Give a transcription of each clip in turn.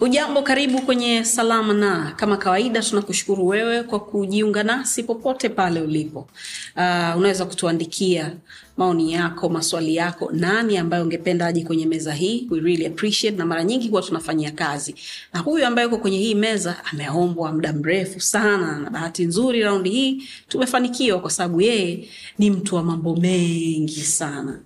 Ujambo, karibu kwenye Salama na. Kama kawaida, tunakushukuru wewe kwa kujiunga nasi popote pale ulipo. Uh, unaweza kutuandikia maoni yako, maswali yako, nani ambaye ungependa aje kwenye meza hii. We really appreciate, na mara nyingi huwa tunafanyia kazi na huyu ambaye uko kwenye hii meza ameombwa muda mrefu sana, na bahati nzuri raundi hii tumefanikiwa kwa sababu yeye ni mtu wa mambo mengi sana.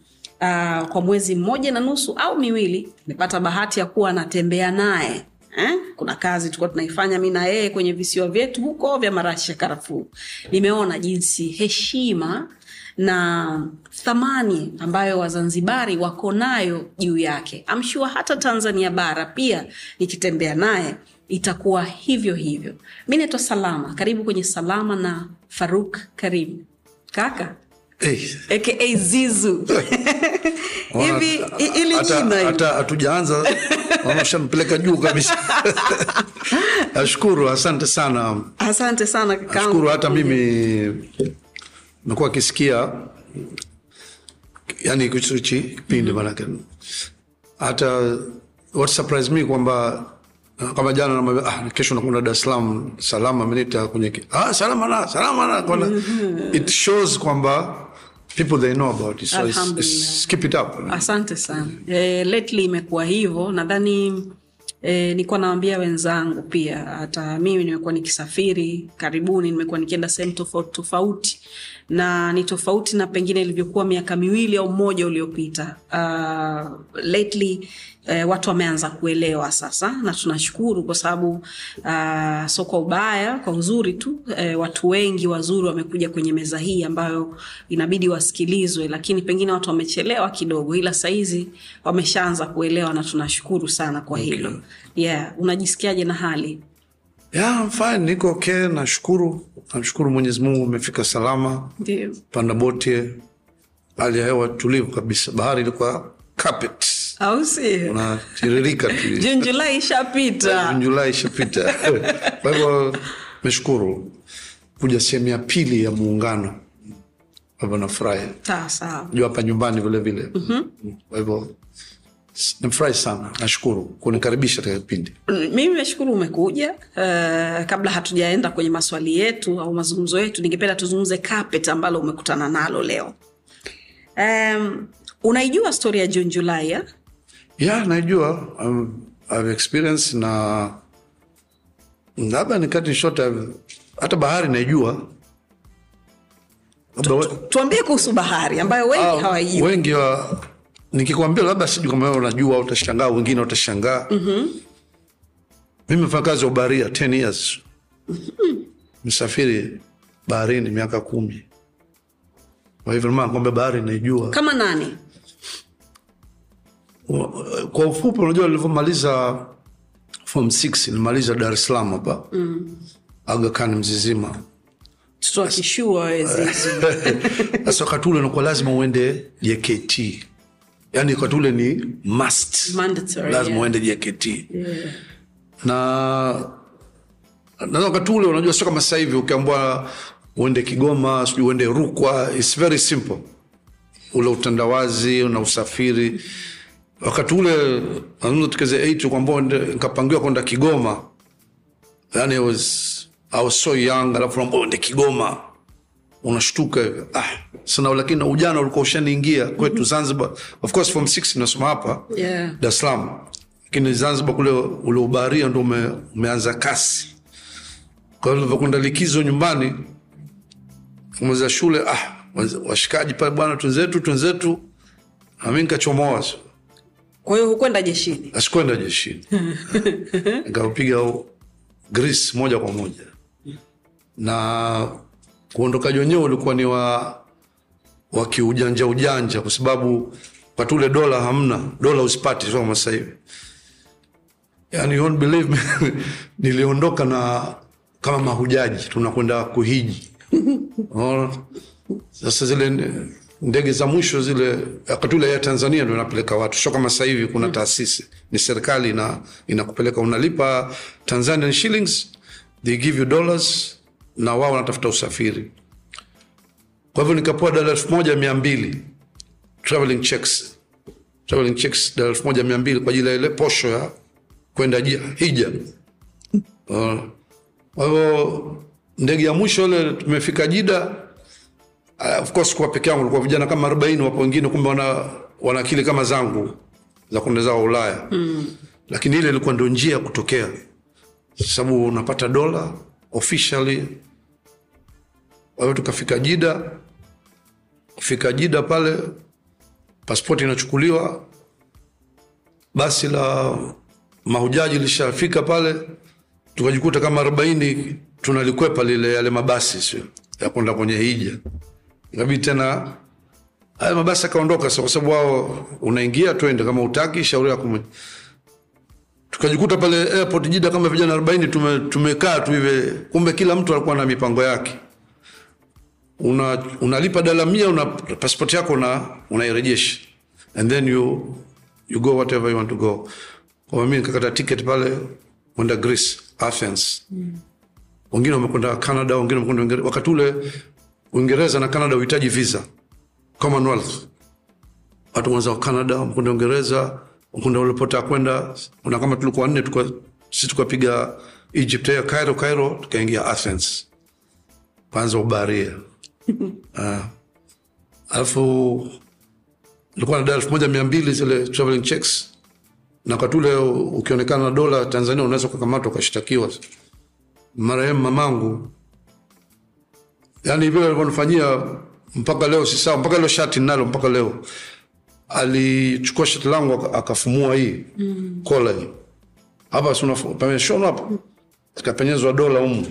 Uh, kwa mwezi mmoja na nusu au miwili nimepata bahati ya kuwa natembea naye eh? Kuna kazi tulikuwa tunaifanya mi na yeye kwenye visiwa vyetu huko vya marashi karafuu. Nimeona jinsi heshima na thamani ambayo Wazanzibari wako nayo juu yake. Amshua hata Tanzania bara pia nikitembea naye itakuwa hivyo hivyo. Mi naitwa Salama, karibu kwenye Salama na Faruk Karim kaka. Aka Zizu. Hivi ili Hata- hatujaanza wameshampeleka juu kabisa. Nashukuru asante sana. Asante sana nashukuru hata mimi mekuwa akisikia yani kichi kipindi manake. Hata what surprise me kwamba kama jana namwambia ah, kesho nakwenda Dar es Salaam salama ameniita kwenye ah, salama na salama na Kwamba it shows kwamba people they know about it so it's, it's, keep it up. Asante sana. Eh, lately imekuwa hivyo nadhani eh, nilikuwa nawambia wenzangu pia hata mimi nimekuwa nikisafiri karibuni nimekuwa nikienda sehemu tofauti tofauti na ni tofauti na pengine ilivyokuwa miaka miwili au mmoja uliopita. Uh, lately eh, watu wameanza kuelewa sasa na tunashukuru kwa sababu uh, so kwa ubaya kwa uzuri tu e, watu wengi wazuri wamekuja kwenye meza hii ambayo inabidi wasikilizwe lakini pengine watu wamechelewa kidogo ila sahizi wameshaanza kuelewa na tunashukuru sana kwa hilo. yeah unajisikiaje na hali? Yeah, I'm fine niko okay nashukuru. Namshukuru mwenyezi mungu umefika salama. Ndio. Panda boti hali ya hewa tulivu kabisa. Bahari ilikuwa carpet au unatiririka tu. Juni ishapita. Julai ishapita. Kwa hivyo meshukuru kuja sehemu ya pili ya muungano. Hivyo nafurahi. Sawa hapa nyumbani vile vile. Kwa hivyo nimfurahi sana. Nashukuru kunikaribisha katika kipindi. Mimi nashukuru umekuja. Uh, kabla hatujaenda kwenye maswali yetu au mazungumzo yetu ningependa tuzungumze carpet ambalo umekutana nalo leo. Um, unaijua stori ya june julai ya? najua um, I've experience na labda nikati short hata bahari naijua we- tuambie kuhusu bahari ambayo wengi uh, hawajui. wengi wa nikikwambia labda sijui kama wewe unajua utashangaa wengine utashangaa mm-hmm. mimi mfanya kazi wa baharia 10 years msafiri baharini miaka kumi kwa hivyo maana kwamba bahari naijua kama nani kwa ufupi unajua nilivyomaliza form 6 nilimaliza dar es salaam hapa. Mm. aga khan mzizima. Kishua sasa wakati ule nakuwa lazima uende jkt yaani wakati ule ni must. Mandatory, lazima yeah. uende jkt na na wakati ule unajua sio kama sasa hivi ukiambua uende kigoma sijui uende rukwa its very simple. Ule utandawazi na usafiri wakati ule nazungumza tukeze 8 kwamba nikapangiwa kwenda kigoma. Yani I was, I was so young alafu naambia uende kigoma. Unashtuka hivyo ah, sana lakini na ujana ulikuwa ushaniingia kwetu zanzibar. Of course form 6 nasoma hapa Yeah. dar es salaam. Lakini zanzibar kule ule ubaharia ndo ume, umeanza kasi. Kwa hiyo tulivyokwenda likizo nyumbani kumaliza shule ah, washikaji pale bwana twenzetu twenzetu. Nami nikachomoa. so. Kwa hiyo hukwenda jeshini? Sikwenda jeshini. Nikaupiga Greece moja kwa moja. Na uondokaji wenyewe ulikuwa ni wa wa kiujanja ujanja kwa sababu wakati ule dola hamna dola usipati sio kama sasa hivi. Yani you won't believe me. Niliondoka na kama mahujaji tunakwenda kuhiji. Sasa zile ndege za mwisho zile katula ya tanzania ndo inapeleka watu. Sio kama sasa hivi kuna taasisi. Ni serikali ina inakupeleka unalipa tanzanian shillings they give you dollars na wao wanatafuta usafiri. Kwa hivyo nikapewa dola elfu moja mia mbili traveling checks. Traveling checks dola elfu moja mia mbili kwa ajili ya ile posho ya kwenda hija Uh, kwa hivyo ndege ya mwisho ile tumefika jida uh, of course kwa peke yangu ulikuwa vijana kama arobaini wapo wengine kumbe wana, wana akili kama zangu za kwenda zao ulaya. Mm. lakini ile ilikuwa ndio njia ya kutokea. Sababu unapata dola officially kwa hiyo tukafika jida kufika jida pale paspoti inachukuliwa basi la mahujaji lishafika pale tukajikuta kama arobaini tunalikwepa lile yale mabasi sio? Ya kwenda kwenye hija ikabidi tena haya mabasi akaondoka sasa, kwa sababu wao unaingia twende. Kama utaki shauri yako moja. tukajikuta pale airport jida kama vijana arobaini tume, tumekaa tu hivi. Kumbe kila mtu alikuwa na mipango yake. Una, unalipa dala mia una passport yako una, unairejesha. And then you, you go whatever you want to go. Kwa mimi nikakata ticket pale kwenda Greece Athens. Wengine wamekwenda Canada wengine wamekwenda wakati ule Uingereza na Canada uhitaji visa. Commonwealth. Watu kwanza wa Canada wamekwenda Uingereza wamekwenda ulipota kwenda. Kuna kama tulikuwa nne sisi tukapiga Egypt ya Cairo Cairo tukaingia Athens. Kwanza ubaharia Ah. alafu ilikuwa na dola elfu moja mia mbili zile traveling checks. Na wakati ule ukionekana na dola Tanzania unaweza ukakamatwa ukashtakiwa. Marehemu mamangu, yani vile alivyonifanyia mpaka leo si sawa, mpaka leo shati nalo mpaka leo. Alichukua shati langu akafumua hii mm. kola hapa, si unafu- hapa, zikapenyezwa dola humu.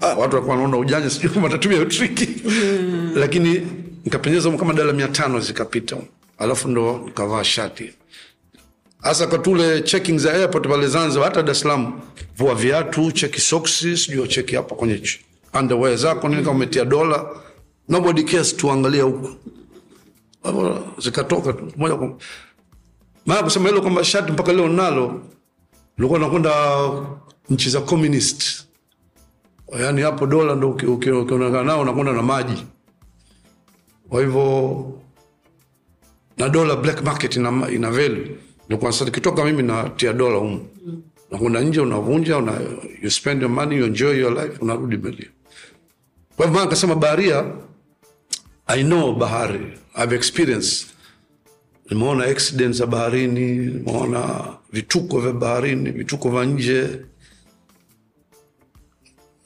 Ah, watu walikuwa wanaona ujanja, sijui kama atatumia triki mm. lakini nikapenyeza kama dola mia tano zikapita, alafu ndo nikavaa shati hasa katule checking za airport pale Zanzibar, hata Dar es Salaam, vua viatu, cheki soksi, sijui cheki hapa kwenye underwear zako nini, kama umetia dola, nobody cares, tuangalia huko. Zikatoka moja kwa maana kusema hilo kwamba shati mpaka leo nalo ulikuwa nakwenda nchi za communist, yaani hapo dola ndo uki- uki- ukionekana nao unakwenda na maji, kwa hivyo na dola black market ina, ina value. Nilikuwa sasa nikitoka mimi natia dola humu. Nakwenda nje unavunja una, you spend your money you enjoy your life unarudi mbele kwa hivyo maana nikasema baharia i know bahari. I've experienced. Nimeona accident za baharini nimeona vituko vya baharini vituko vya nje.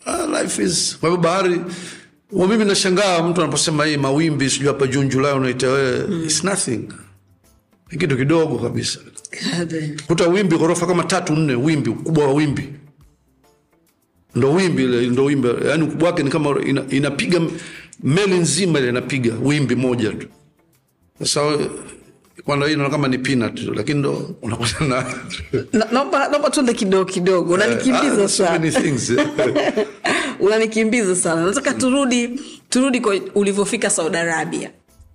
Ah, life is. Kwa hivyo bahari wa mimi nashangaa mtu anaposema hii mawimbi sijui hapa juni julai unaita wewe it's nothing. Ni kitu kidogo kabisa. Kuta wimbi ghorofa kama tatu nne wimbi ukubwa wa wimbi ndo wimbi ile ndo wimbi. Yani ukubwa wake ni kama ina, inapiga meli nzima ile inapiga wimbi moja tu. Sasa kwanza hii kama ni peanut lakini ndo unakuta na Na- naomba naomba tuende kidogo kidogo. Unanikimbiza Ah, so sana. unanikimbiza sana. Nataka turudi turudi kwa ulivyofika saudi arabia.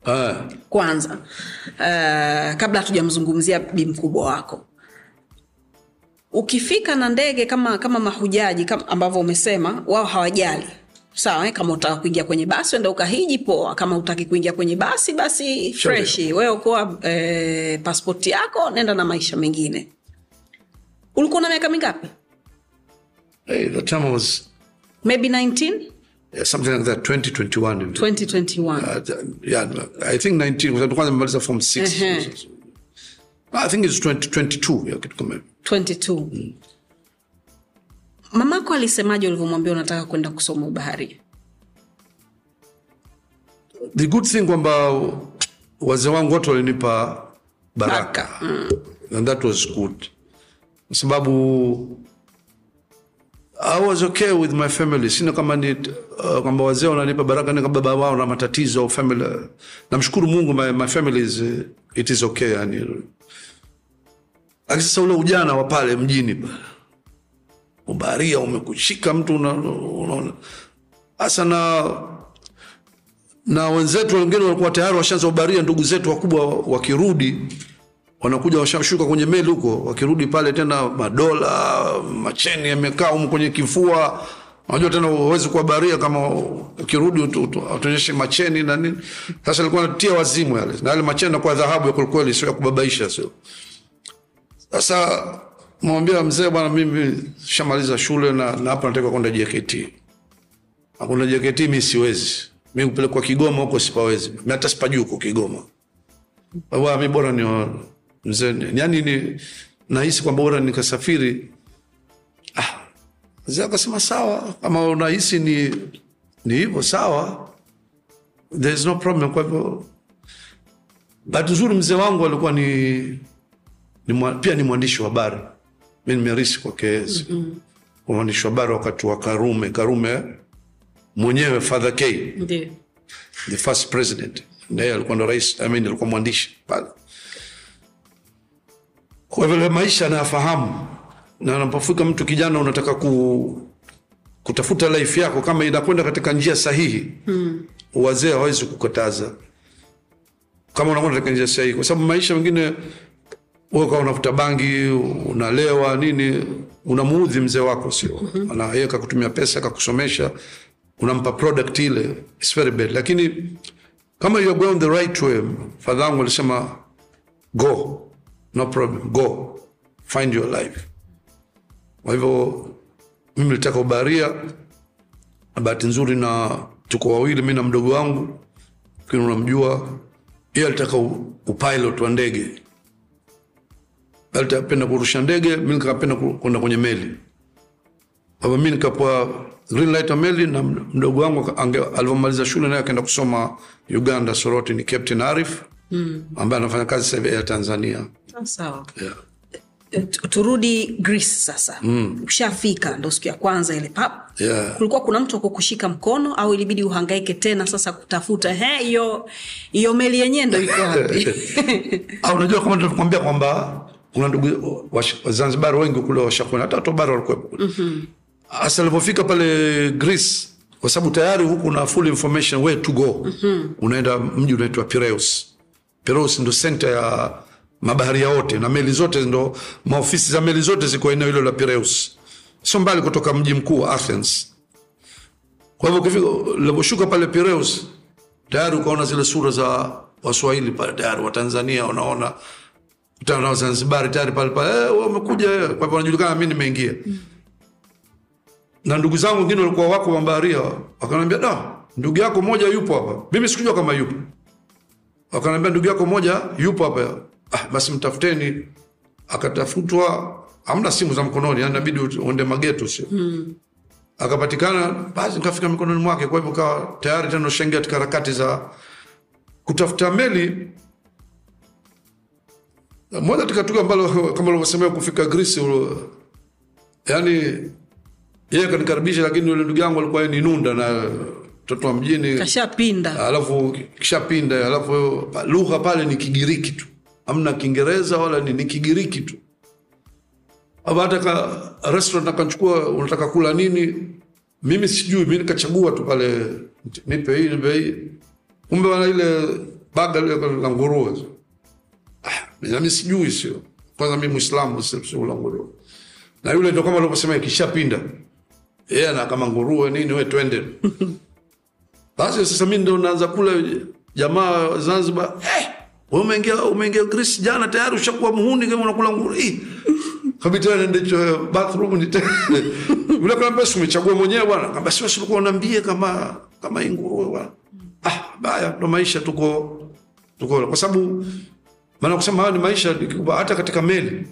Ah, kwanza. Uh, kabla hatujamzungumzia bi mkubwa wako ukifika na ndege kama kama mahujaji kama ambavyo umesema wao hawajali. Sawa eh? kama utaka kuingia kwenye basi enda ukahiji poa. Kama utaki kuingia kwenye basi basi freshi wewe ukoa eh, paspoti yako nenda na maisha mengine. Ulikuwa na miaka mingapi? Hey, the time was maybe 19 yeah, something like that 2021 2021 Uh, yeah, I think 19 kwa sababu kwanza nimemaliza form 6 Ehe. I think it's 20, yeah, kitu kama hivyo. 22 mamako alisemaje ulivyomwambia unataka kwenda kusoma ubaharia the good thing kwamba wazee wangu wote walinipa baraka mm. and that was good kwa sababu I was okay with my family. Sina kama ni uh, kwamba wazee wananipa baraka ni baba wao na matatizo au family. Namshukuru Mungu my, my family is uh, it is okay yani. Lakini sasa ule ujana wa pale mjini pale. Ubaria umekushika mtu unaona hasa na na wenzetu wengine walikuwa tayari washaanza ubaria, ndugu zetu wakubwa wakirudi wanakuja washashuka kwenye meli huko, wakirudi pale tena madola macheni yamekaa humu kwenye kifua. Unajua tena huwezi kuwabaria kama ukirudi utuonyeshe macheni na nini. Sasa alikuwa anatia wazimu yale, na yale macheni nakuwa dhahabu ya kwelikweli, sio ya kubabaisha, sio. Sasa mwambia mzee, bwana, mimi shamaliza shule na, na hapa nataka kwenda JKT. Hakuna JKT, mi siwezi, mi kupelekwa Kigoma huko sipawezi, mi hata sipajui huko Kigoma. Baba mi bora ni mzee, yani ni nahisi kwamba bora nikasafiri. Ah, mzee akasema sawa, kama unahisi ni ni hivyo sawa, there is no problem. Kwa hivyo bahati nzuri mzee wangu alikuwa ni, ni mwa, pia ni mwandishi wa habari. Mi nimerisi kwa KS mm -hmm. mwandishi wa habari wakati wa Karume, Karume mwenyewe Father K Ndiyo. the first president naye alikuwa ndo rais I mean, alikuwa mwandishi pale. Kwa vile maisha anayafahamu, na anapofika mtu kijana, unataka ku, kutafuta life yako kama inakwenda katika njia sahihi mm. Wazee hawezi kukataza kama unakwenda katika njia sahihi, kwa sababu maisha mengine wewe unafuta bangi, unalewa nini, unamuudhi mzee wako, sio? Mm -hmm. Anaweka kutumia pesa kakusomesha, unampa product ile, it's very bad, lakini kama you are going the right way, fadhangu alisema go, no problem, go. Find your life. Kwa hivyo mimi nilitaka na bahati nzuri na tuko wawili, mi na mdogo wangu, lakini unamjua yeye alitaka upilot wa ndege, alitapenda kurusha ndege, mi nikapenda kwenda kwenye meli. Baba mi nikapewa green light ya meli na mdogo wangu alivyomaliza shule naye akaenda kusoma Uganda, Soroti, ni Captain Arif mm. ambaye anafanya kazi sasa hivi ya Tanzania. Sawa. Yeah. Turudi Greece sasa. Mm. Ushafika ndo siku ya kwanza ile pap. Yeah. Kulikuwa kuna mtu akukushika mkono au ilibidi uhangaike tena sasa kutafuta hiyo hiyo meli yenyewe ndo iko wapi? Au unajua kama tunakwambia kwamba kuna ndugu wa wengi kule washakuna, hata watu bara walikuwepo. Mhm. Hasa alivyofika pale Greece, kwa sababu tayari huku na full information where to go. mm -hmm. Unaenda mji unaitwa Piraeus. Piraeus ndo senta ya mabaharia wote na meli zote, ndo maofisi za meli zote ziko eneo hilo la Piraeus, sio mbali kutoka mji mkuu wa Athens. Kwa hivyo uliposhuka pale Piraeus, tayari ukaona zile sura za Waswahili pale, tayari Watanzania unaona na Wazanzibari tayari pale pale, eh, wamekuja. Kwa hivyo wanajulikana, mi nimeingia mm na ndugu zangu wengine walikuwa wako mabaharia, wakaniambia da, ndugu yako moja yupo hapa. Mimi sikujua kama yupo, wakaniambia ndugu yako moja yupo hapa. Ah, basi mtafuteni. Akatafutwa, hamna simu za mkononi, yani inabidi uende mageto, sio hmm. Akapatikana, basi nikafika mikononi mwake. Kwa hivyo kawa tayari tena ushaingia katika harakati za kutafuta meli. Moja katika tukio ambalo kama ulivyosemea kufika Greece, yani yeye kanikaribisha, lakini yule ndugu yangu alikuwa ni nunda na mtoto wa mjini, kashapinda. Alafu kishapinda, alafu lugha pale ni Kigiriki tu, hamna Kiingereza wala ni, ni Kigiriki tu. Hata ka restaurant akanchukua, unataka kula nini? Mimi sijui, mimi nikachagua tu pale, nipe hii nipe hii, kumbe wana ile baga la nguruwe. Ah, mimi sijui, sio. Kwanza, mi Muislamu, sio la nguruwe. Na yule ndo kama alivyosema ikishapinda. Yeye yeah, na kama nguruwe nini, we twende. Basi. Sasa mi ndo naanza kula, jamaa Zanzibar, Eh, umeingia umeingia Greece jana tayari ushakuwa muhuni kama unakula nguruwe. Kabisa, nende cho bathroom ni yule kama basi umechagua mwenyewe bwana, kama basi basi ulikuwa unaniambia kama kama nguruwe bwana. Ah, baya ndo maisha, tuko tuko. Kwa sababu maana kusema haya ni maisha, hata katika meli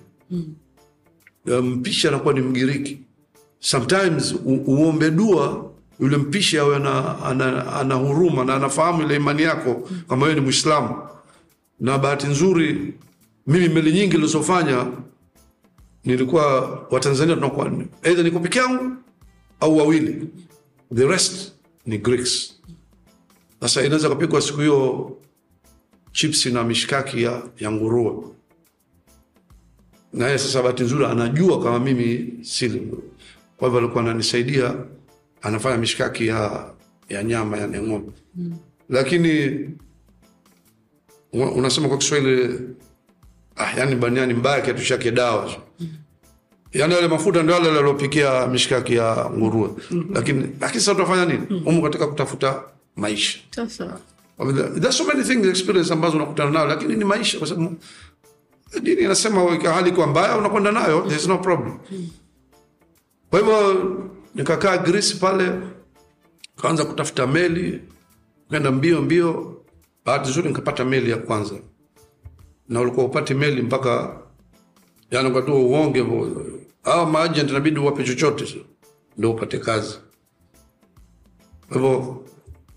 mpishi anakuwa ni Mgiriki. Sometimes uombe dua yule mpishi awe ana, ana, ana huruma na anafahamu ile imani yako kama wewe ni Mwislamu. Na bahati nzuri mimi meli nyingi nilizofanya nilikuwa watanzania tunakuwa eidha niko peke yangu au wawili the rest ni greeks sasa inaweza kapikwa siku hiyo chipsi na mishkaki ya, ya nguruwe naye sasa bahati nzuri anajua kama mimi sili kwa hivyo alikuwa ananisaidia anafanya mishkaki ya, ya nyama ya ng'ombe mm. lakini unasema kwa kiswahili ah, yani baniani mbaya kiatu chake dawa mm. yani yale mafuta ndio yale yaliopikia mishkaki ya nguruwe mm-hmm. lakini lakini sasa tutafanya nini mm-hmm. umu katika kutafuta maisha Sasa. There's so many things experience ambazo unakutana nayo lakini ni maisha kwa sababu dini inasema hali kwa mbaya unakwenda nayo there's no problem. Kwa hivyo nikakaa Greece pale kaanza kutafuta meli kaenda mbio mbio. Bahati nzuri nikapata meli ya kwanza. Na ulikuwa upati meli mpaka yani kwa tu uonge hawa maajenti, inabidi uwape chochote ndo upate kazi. Kwa hivyo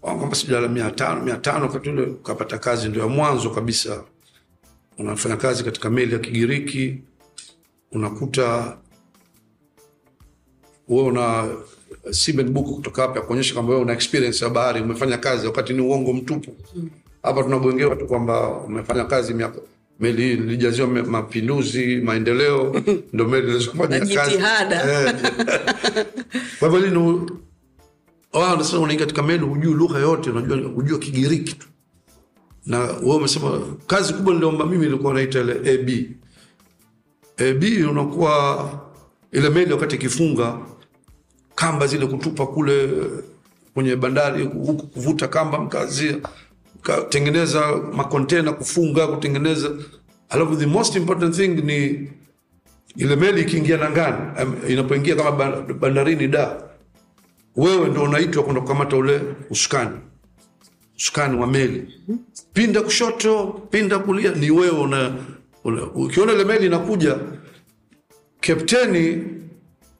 kwamba sijala mia tano mia tano wakati ule ukapata kazi ndio ya mwanzo kabisa unafanya kazi katika meli ya kigiriki unakuta wewe una seabed book kutoka hapa ya kuonyesha kwamba wewe una experience ya bahari umefanya kazi wakati ni uongo mtupu hapa tunagongewa tu kwamba umefanya kazi miaka meli hii ilijaziwa mapinduzi maendeleo ndo meli ilizofanya kazi. Eh. kwa hivyo wao wanasema unaingia katika meli hujui lugha yote unajua hujua kigiriki tu. Na wewe umesema kazi kubwa niliomba mimi ilikuwa naita ile ab ab unakuwa ile meli wakati ikifunga kamba zile kutupa kule kwenye bandari huku kuvuta kamba mkazia mkatengeneza makontena kufunga kutengeneza. Alafu the most important thing ni ile meli ikiingia nangani em, inapoingia kama ban- bandarini da wewe ndo unaitwa kwenda kukamata ule usukani. Usukani wa meli. Pinda kushoto pinda kulia ni wewe una, una ukiona ile meli inakuja kapteni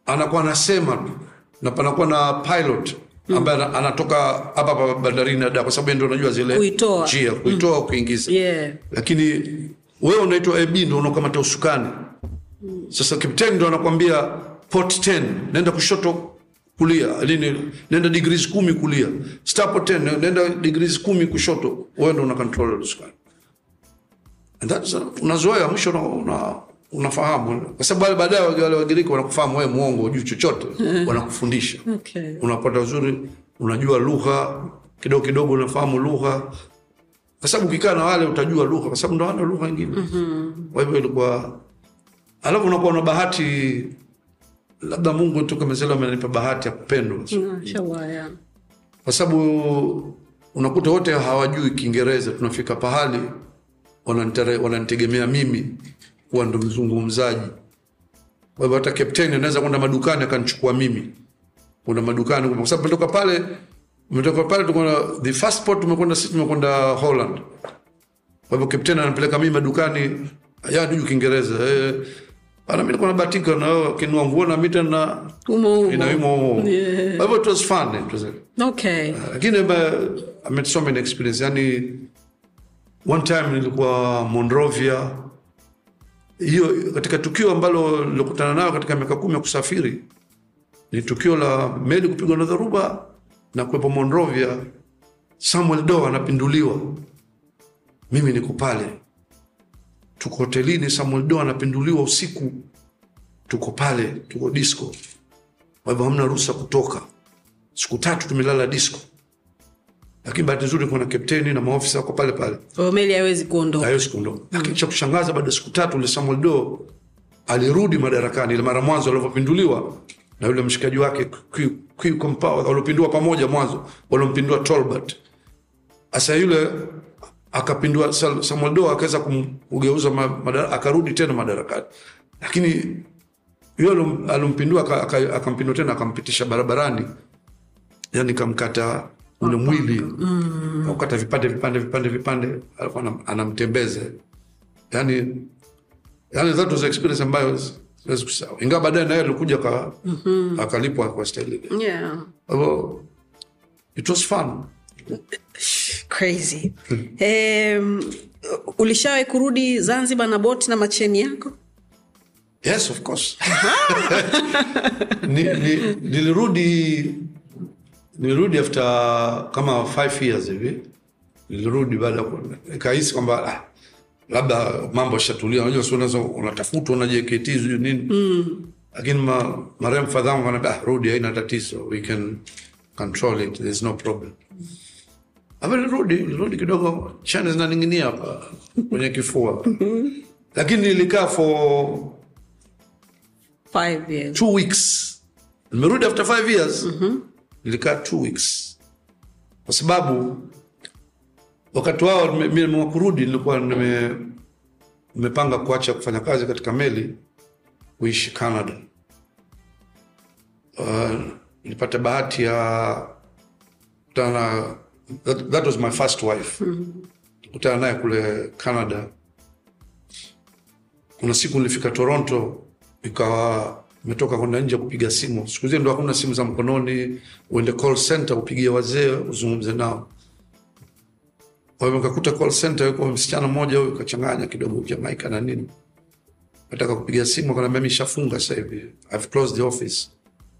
anakuwa anasema tu na panakuwa na pilot ambaye ana- anatoka hapa hapa bandarini ada, kwa sababu ndio unajua zile Kuitoa. njia kuitoa kuingiza. Yeah. lakini wewe unaitwa ab ndio unakamata usukani. Sasa kapteni ndo anakwambia port 10 nenda kushoto kulia. Nini, nenda degrees kumi kulia. Starport 10 nenda degrees kumi kushoto. Wewe ndio una control usukani And that's, uh, unazoea mwisho una, una, unafahamu. Kwa sababu baadaye wale wagiriki wanakufahamu wewe muongo, hujui chochote. Wanakufundisha. Okay. unapata uzuri unajua lugha kidogo kidogo unafahamu lugha. Kwa sababu ukikaa na wale utajua lugha kwa sababu ndo wana lugha ingine kwa hivyo ilikuwa alafu unakuwa na bahati labda mungu tu kama zile amenipa bahati ya kupendwa kwa sababu unakuta wote hawajui kiingereza. Tunafika pahali wananitegemea mimi kuwa ndo mzungumzaji. Kwa hivyo hata kapteni anaweza kwenda madukani akanichukua mimi. Kuna madukani kwa sababu tumetoka pale tumetoka pale tumekwenda the first port tumekwenda sisi tumekwenda holland. Kwa hivyo kapteni anapeleka mimi madukani. Ya tuju kiingereza. Eh, ana mimi nilikuwa nabahatika na wao kinua nguo na mimi tena Umo umo. inaimo Yeah. But it was fun it was Okay. lakini uh, I met so many experience yani one time nilikuwa Monrovia hiyo katika tukio ambalo nilikutana nayo katika miaka kumi ya kusafiri ni tukio la meli kupigwa na dharuba na kuwepo Monrovia Samuel Doe anapinduliwa mimi niko pale tuko hotelini Samuel Doe anapinduliwa usiku. Tuko pale tuko disco. Kwa hivyo hamna ruhusa kutoka. Siku tatu tumelala disco. Lakini bahati nzuri kuna kapteni na maofisa wako pale pale. Meli haiwezi kuondoka. haiwezi kuondoka. Lakini cha kushangaza baada ya siku tatu ule Samuel Doe alirudi madarakani. Ile mara mwanzo alivyopinduliwa na yule mshikaji wake Q- Q waliopindua pamoja mwanzo waliompindua Tolbert sasa yule akapindua Samuel Doe akaweza kugeuza madara- akarudi tena madarakani. Lakini yule alom- alompindua aka- aka- akampindua tena akampitisha barabarani. Yani kamkata ule mwili. mm. ukata vipande vipande vipande vipande. Alafu anamtembeze yani yani that was experience ambayo siwezi kusahau. Ingawa baadaye naye alikuja aka- akalipwa kwa staili Yeah. it was fun Crazy. um, ulishawahi kurudi zanzibar na boti na macheni yako? Yes of course. Ni, ni, nilirudi nilirudi after kama five years hivi. Nilirudi baada kahisi nikahisi kwamba ah, labda mambo ashatulia unajua si unaweza unatafutwa na JKT sijui nini. Lakini ma, marehemu fadhangu kanaambia ah, rudi haina tatizo. We can control it. There's no problem Hapa nilirudi nilirudi kidogo. Chane zinaning'inia hapa kwenye kifua lakini nilikaa for Five years. two weeks. Nimerudi after five years. Nilikaa two weeks. Kwa sababu wakati wao mimi kurudi nilikuwa nime nimepanga kuacha kufanya kazi katika meli kuishi canada. Uh, nilipata bahati ya kutana na that, that was my first wife. Kutana naye kule canada. Kuna siku nilifika toronto ikawa metoka kwenda nje kupiga simu. Siku zile ndo hakuna simu za mkononi uende call center upigie wazee uzungumze nao. Kwa hivyo nikakuta call center yuko msichana mmoja huyu kachanganya kidogo jamaika na nini. Nataka kupiga simu akanaambia mi shafunga sasa hivi. I've closed the office.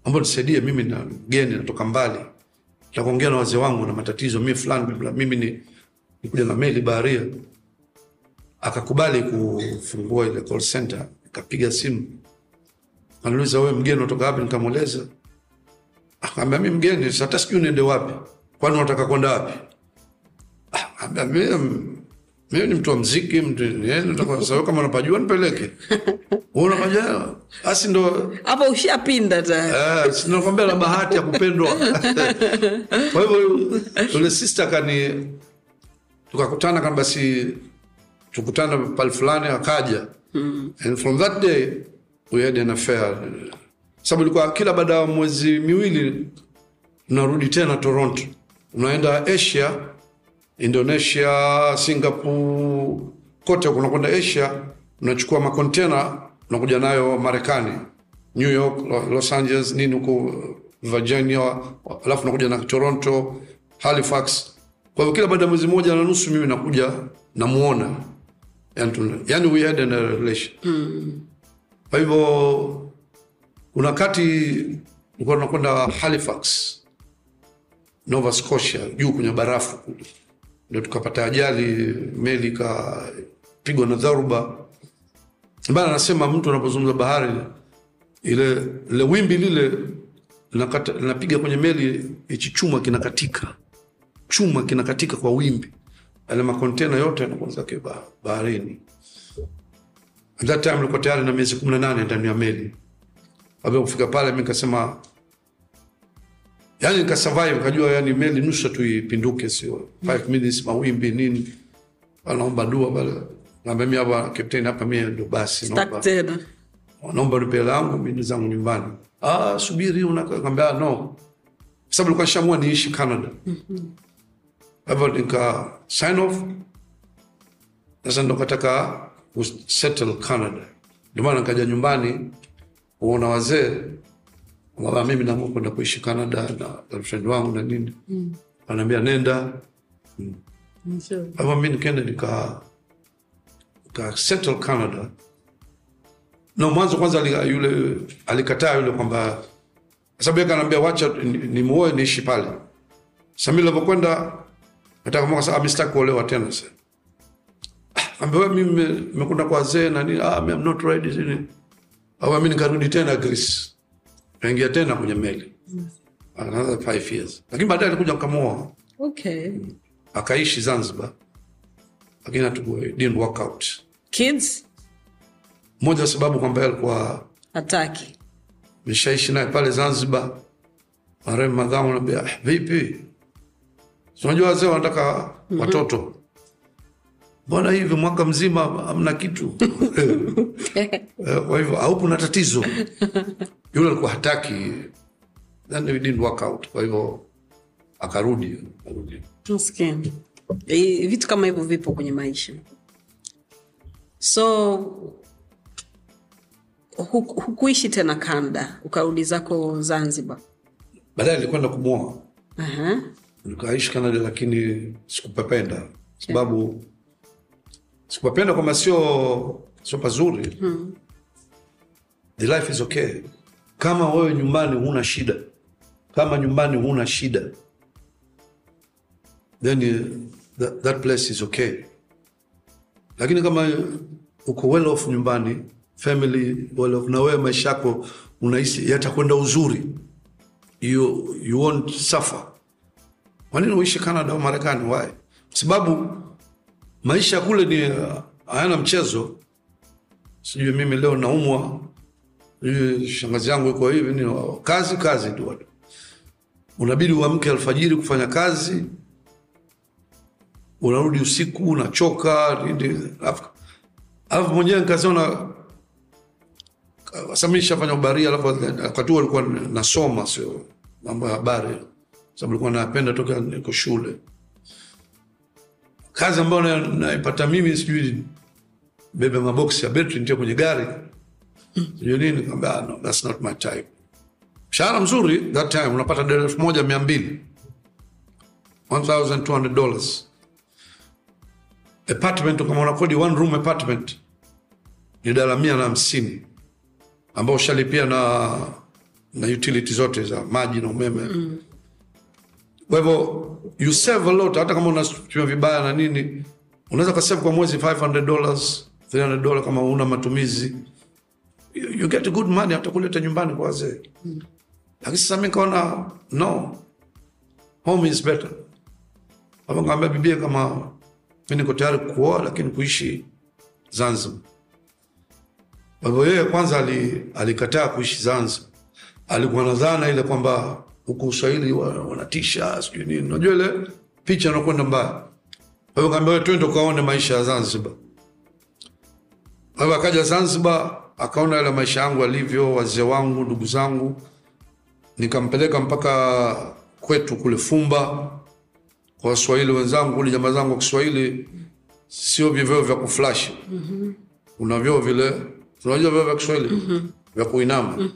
Ambao nisaidie mimi na mgeni natoka mbali takuongea na wazee wangu na matatizo mi fulani mimi ni nikuja na meli baharia. Akakubali kufungua ile call center akapiga simu. Anauliza wewe mgeni unatoka wapi? Nikamweleza akaambia mi mgeni hata sijui niende wapi. Kwani unataka kwenda wapi? Ah, akaambia, "Mimi- ni mtu wa mziki mtu eh, kama unapajua nipeleke. Unapajua asi ndo hapo ushapinda tayari. Eh, si nakwambia na bahati ya kupendwa. Kwa hivyo yule sister kani tukakutana kama basi tukutana pale fulani akaja. And from that day we had an affair. Sababu ilikuwa kila baada ya mwezi miwili unarudi tena toronto. Unaenda asia indonesia singapore kote kunakwenda asia. Unachukua makontena unakuja nayo marekani new york los angeles nini huko virginia alafu nakuja na toronto halifax. Kwa hivyo kila baada ya mwezi moja na nusu mimi nakuja namuona. Yani, we had a relation. Kwa hivyo kuna wakati nilikuwa nakwenda halifax nova scotia juu kwenye barafu kule ndio tukapata ajali meli ikapigwa na dharuba bana anasema mtu anapozungumza bahari ile ile wimbi lile linapiga kwenye meli hichi chuma kinakatika. Chuma kinakatika kwa wimbi. Ale makontena yote yanakuwa baharini. At that time nilikuwa tayari na miezi kumi na nane ndani ya meli. Kabla kufika pale mi nikasema yani nikasurvive nikajua yani meli nusu tu ipinduke sio? Five minutes mawimbi nini? Anaomba dua pale naambia mimi hapa kapteni hapa mimi ndo basi naomba. Tena. Naomba nipe langu mimi zangu nyumbani. Ah subiri unakwambia no. Sababu nilikuwa nishaamua niishi Canada. Kwa hivyo nika sign off. Sasa ndo kataka settle Canada. Ndio maana nikaja nyumbani kuona wazee kwamba mimi naamua kwenda kuishi Canada na girlfriend wangu na nini. Anaambia nenda. Mm. hivyo mi nikaenda nika nika settle Canada. No mwanzo kwanza yule alikataa yule kwamba sababu yake anaambia wacha ni- nimuoe niishi pale. Sasa mimi nilivyokwenda nataka mwaka sasa amestaki kuolewa tena sasa. Ah, ambia mimi nimekwenda kwa wazee na nini? Ah I'm not ready nini au mimi nikarudi tena Greece kaingia tena kwenye meli. Another five years. Lakini baadaye alikuja akamuoa. Okay. Akaishi Zanzibar. Lakini it didn't work out. Kids? Moja sababu kwamba alikuwa hataki. Nishaishi naye pale Zanzibar. Marehemu madhamu naambia "Ah, vipi, unajua wazee wanataka watoto, mbona hivi mwaka mzima hamna kitu? Eh, Kwa hivyo au kuna tatizo? Yule alikuwa hataki, then it didn't work out. Kwa hivyo akarudi, akarudi. Maskini. Vitu kama hivyo vipo kwenye maisha so huku- hukuishi tena Canada ukarudi zako Zanzibar Baadaye nilikwenda kumwoa Aha. nikaishi Canada, lakini sikupapenda sababu sikupapenda kwamba sio sio pazuri the life is okay kama wewe nyumbani huna shida kama nyumbani huna shida then you, that, that place is okay. Lakini kama uko well off nyumbani family well off, na wewe maisha yako unahisi yatakwenda uzuri you, you won't suffer. Kwa nini uishi canada au marekani? Why? Sababu maisha kule ni uh, hayana mchezo. Sijui mimi leo naumwa shangazi yangu iko hivi ni kazi kazi tu unabidi uamke alfajiri kufanya kazi unarudi usiku unachoka alafu mwenyewe nikasema sasa mimi nishafanya ubaria alafu wakati huo alikuwa nasoma sio mambo ya habari sababu nilikuwa napenda toka niko shule. Kazi ambayo naipata mimi sijui bebe maboksi ya betri ntia kwenye gari sijui nini nikamwambia, "Ah, no, that's not my type. Mshahara mzuri that time unapata dola elfu moja mia mbili. 1200 dollars. Apartment kama unakodi one room apartment ni dola mia na hamsini ambao ushalipia na na utility zote za maji na umeme. Mm. kwa hivyo you save a lot. Hata kama unatumia vibaya na nini unaweza kasave kwa mwezi 500 dollars 300 dollars kama una matumizi you, you get good money hata kuleta nyumbani kwa wazee mm. lakini sasa mi kaona no home is better hapo bibia kama mi niko tayari kuoa lakini kuishi zanzibar kwa hivyo yeye kwanza ali- alikataa kuishi Zanzibar. Alikuwa na dhana ile kwamba huku Uswahili wa- wanatisha sijui nini, unajua ile picha anakwenda mbaya. Kwa hivyo kaambia twende ukaone maisha ya Zanzibar. Kwa hivyo akaja Zanzibar, akaona yale maisha yangu alivyo, wazee wangu, ndugu zangu, nikampeleka mpaka kwetu kule Fumba. Kwa Waswahili wenzangu kule, jamaa zangu wa Kiswahili, sio vyovyo vya kuflash. Kuna vyoo vile unajua vyoo vya kiswahili? Vya kuinama.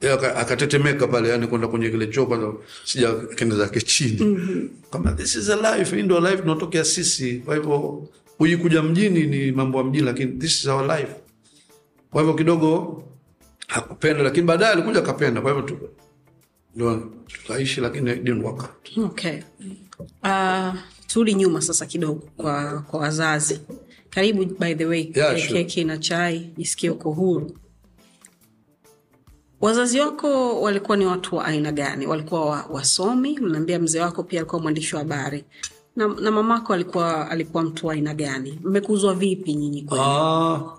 Yeye aka- akatetemeka pale yani kwenda kwenye kile choo kwanza sija kenda zake chini. Kama this is a life hii ndio life tunatokea sisi. Kwa hivyo huji kuja mjini ni mambo ya mjini lakini this is our life. Kwa hivyo kidogo hakupenda lakini baadaye alikuja akapenda. Kwa hivyo tu- ndio tukaishi lakini it didn't work out. okay. uh, turudi nyuma sasa kidogo kwa, kwa wazazi. Karibu by the way Yeah, sure. keki na chai jisikie uko huru. Wazazi wako walikuwa ni watu wa aina gani? Walikuwa wasomi? Unaambia mzee wako pia alikuwa mwandishi wa habari na, na mamako alikuwa alikuwa mtu aina gani? Mmekuzwa vipi nyinyi kwa Ah,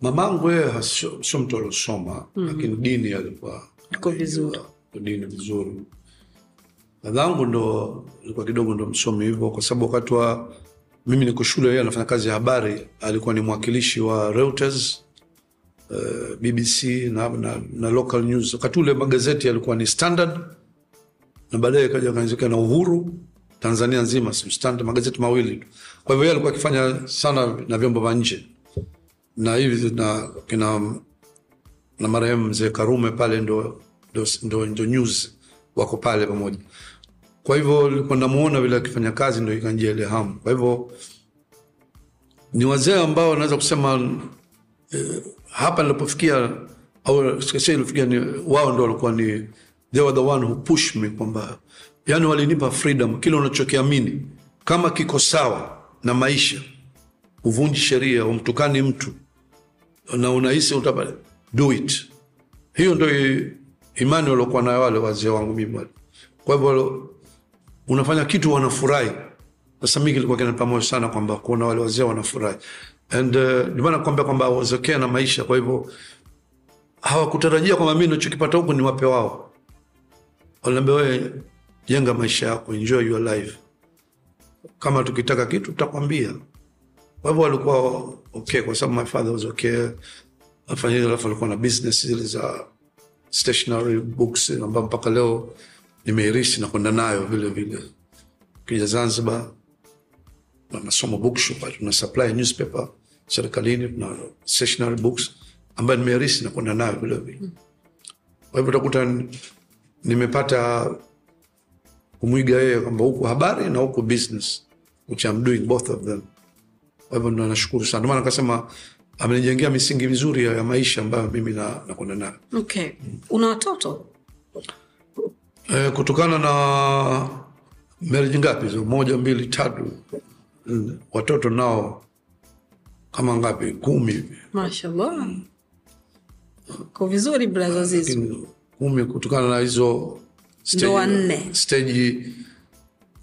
mamangu yeye sio mtu aliosoma lakini dini alikuwa Iko vizuri. dini vizuri. Dadangu ndo alikuwa kidogo ndo msomi hivyo kwa sababu wakati wa mimi niko shule yeye anafanya kazi ya habari alikuwa ni mwakilishi wa Reuters uh, BBC na, na, na local news. Wakati ule magazeti yalikuwa ni standard na baadaye kaja kaanzika na uhuru tanzania nzima magazeti mawili. Kwa hivyo yeye alikuwa akifanya sana na vyombo vya nje. Na hivi na kina na marehemu mzee karume pale ndo, ndo, ndo, ndo news wako pale pamoja. Kwa hivyo nilikuwa namuona vile akifanya kazi ndo ikanjia ile hamu. Kwa hivyo ni wazee ambao naweza kusema eh, hapa nilipofikia au sikosei nilifikia ni wao ndo walikuwa ni they were the one who pushed me kwamba yani walinipa freedom kile unachokiamini. Kama kiko sawa na maisha uvunji sheria umtukani mtu na unahisi utapa do it. Hiyo ndo imani waliokuwa nayo wale wazee wangu mimi kwa hivyo unafanya kitu wanafurahi. Sasa mi kilikuwa kinanipa moyo sana kwamba kuona wale wazee wanafurahi. And uh, ndio maana nakwambia kwamba wazokea na maisha. Kwa hivyo hawakutarajia kwamba mi nachokipata huku ni wape wao. Waliambia wewe jenga maisha yako enjoy your life. Kama tukitaka kitu tutakwambia. Kwa hivyo walikuwa okay kwa sababu my father was okay. Afanya hilo alafu alikuwa na business zile za stationary books ambayo mpaka leo nimeirishi na kwenda nayo vile vile. Kija zanzibar na nasoma bookshop tuna supply newspaper serikalini tuna stationary books ambayo nimeirishi na kwenda nayo vile vile. Kwa hivyo utakuta nimepata kumwiga yeye kwamba huku habari na huku business which I'm doing both of them. Kwa hivyo ndo nashukuru sana, ndio maana nikasema amenijengea misingi mizuri ya maisha ambayo mimi na- nakwenda nayo Okay. Una watoto? e, kutokana na marriage ngapi hizo, moja mbili tatu nne. watoto nao kama ngapi, kumi hivi Mashallah. Ko vizuri brother Zizu. Kumi kutokana na hizo Ndoa nne. steji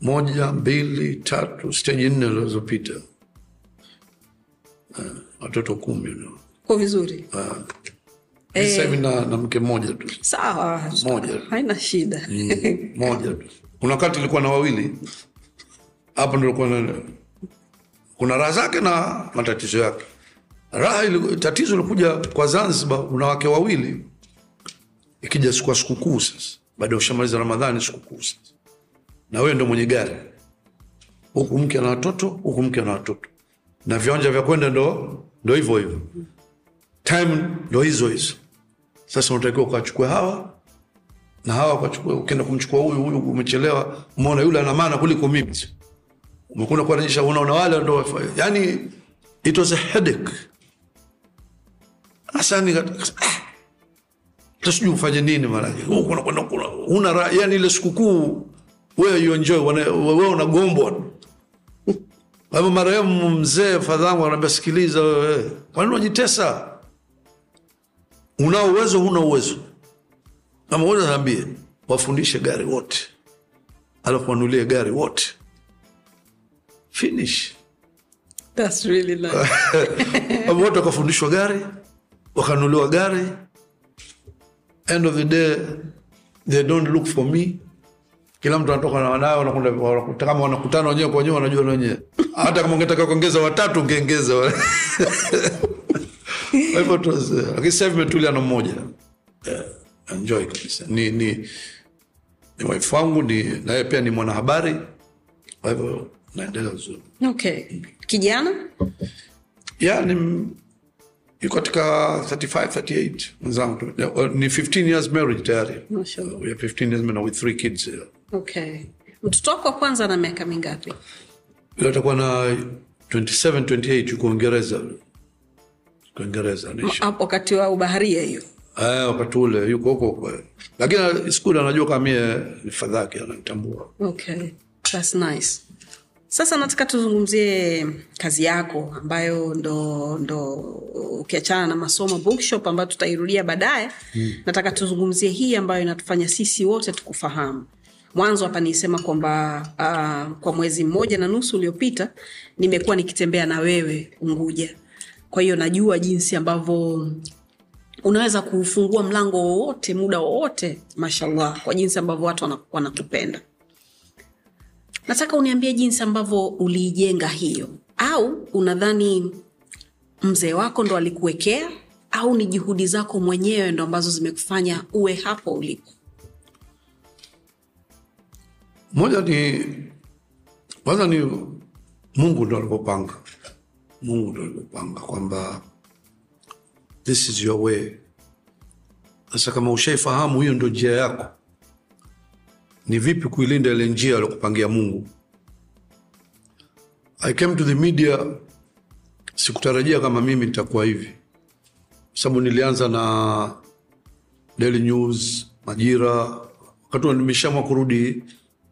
moja mbili tatu steji nne zilizopita Eh, watoto kumi no. Ko vizuri. Sasa hivi na, na mke mmoja tu Sawa. Moja. Haina shida. moja tu kuna wakati ilikuwa na wawili hapo ndo ilikuwa na kuna raha zake na matatizo yake raha ili, tatizo ilikuja kwa zanzibar una wake wawili ikija siku ya sikukuu sasa baada ya ushamaliza ramadhani sikukuu sasa. Na wewe ndo mwenye gari. Huku mke na watoto huku mke na watoto. Na viwanja vya kwenda ndo ndo hivyo hivyo. Time ndo hizo hizo. Sasa unatakiwa ukachukue hawa na hawa ukachukua ukienda kumchukua huyu huyu umechelewa umeona yule ana maana kuliko mimi. Umekuna kuananisha unaona wale ndo yani it was a headache. Hasa ni hata sijui ufanye nini maanake. Huku unakwenda kuna una raha yani ile sikukuu wewe you enjoy wewe unagombwa. Kwa hivyo marehemu mzee fadhangu anaambia sikiliza wewe kwa nini unajitesa? Unao uwezo huna uwezo. Kama uwezo naambie wafundishe gari wote. Alafu wanulie gari wote. Finish. That's really nice. Wote wakafundishwa gari wakanuliwa gari end of the day they don't look for me kila mtu anatoka na wanawe wanakwenda- kama wanakutana wenyewe kwa wenyewe wanajua wenyewe hata kama ungetaka kuongeza watatu ungeongeza. Hivyo lakini sasa imetulia na mmoja enjoy kabisa ni ni ni wife wangu ni naye pia ni mwanahabari kwa hivyo naendelea vizuri Okay. Kijana? yeah, ni yuko katika 35 38 mwenzangu ni 15 years marriage tayari Mashallah. we are 15 years married with three kids. Okay. Mtoto wako wa kwanza ana miaka mingapi? yule atakuwa na 27 28 yuko Uingereza Uingereza wakati wa ubaharia hiyo. eh wakati ule yuko huko lakini skuli anajua kama mie ni fadhaki ananitambua Okay. That's nice. Sasa nataka tuzungumzie kazi yako ambayo ndo ndo ukiachana na masomo bookshop ambayo tutairudia baadaye. Mm. nataka tuzungumzie hii ambayo inatufanya sisi wote tukufahamu. Mwanzo hapa nisema kwamba uh, kwa mwezi mmoja na nusu uliopita nimekuwa nikitembea na wewe unguja. Kwa hiyo najua jinsi ambavyo unaweza kufungua mlango wowote muda wowote mashallah kwa jinsi ambavyo watu wana- wanakupenda nataka uniambie jinsi ambavyo uliijenga hiyo. Au unadhani mzee wako ndo alikuwekea au ni juhudi zako mwenyewe ndo ambazo zimekufanya uwe hapo ulipo? Moja ni kwanza ni mungu ndo alivyopanga mungu ndo alivyopanga kwamba this is your way. Sasa kama ushaifahamu hiyo ndo njia yako ni vipi kuilinda ile njia aliokupangia mungu? I came to the media sikutarajia kama mimi nitakuwa hivi. Sababu nilianza na daily news majira wakati nimeshamwa kurudi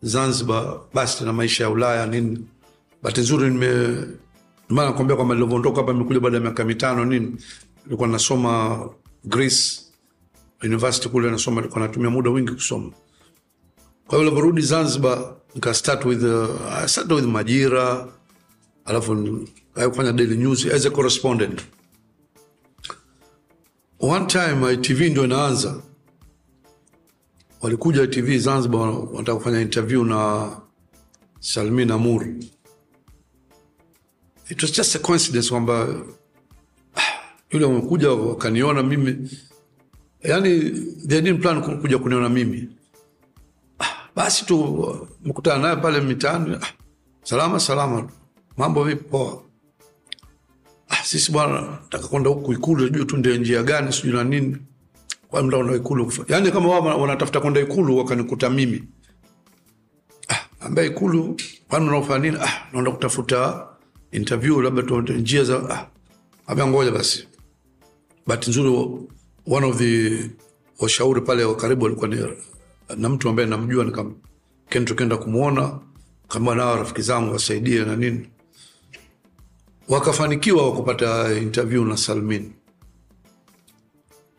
zanzibar basi na maisha ya ulaya nini. Bahati nzuri nime maana kwamba nilivyoondoka hapa nimekuja baada ya miaka mitano nini. Nilikuwa nasoma greece university kule nasoma nilikuwa natumia muda wingi kusoma kwa hiyo nilivyorudi zanzibar nika start with, uh, I started with majira alafu kufanya daily news as a correspondent. One time itv ndio inaanza. Walikuja ITV zanzibar wanataka kufanya interview na salmin amur it was just a coincidence kwamba ah, yule wamekuja wakaniona mimi. Yani they didn't plan kuja kuniona mimi basi tu mkutana naye pale mitaani. Ah, salama salama. Mambo vipi? Poa. Ah, sisi bwana nataka kwenda huku ikulu sijui tu ndio njia gani sijui na nini. Kwa mda una ikulu kufa- Yani kama wao wanatafuta kwenda ikulu wakanikuta mimi. Ah, ambaye Ikulu, kwani unaofanya nini? Ah, naenda kutafuta interview, labda tuende njia za ah, ambia ngoja basi. Bahati nzuri one of the washauri pale wa karibu walikuwa ni na mtu ambaye namjua, nikam kenda kumwona kama nao rafiki zangu wasaidie na nini, wakafanikiwa wakupata interview na Salmin,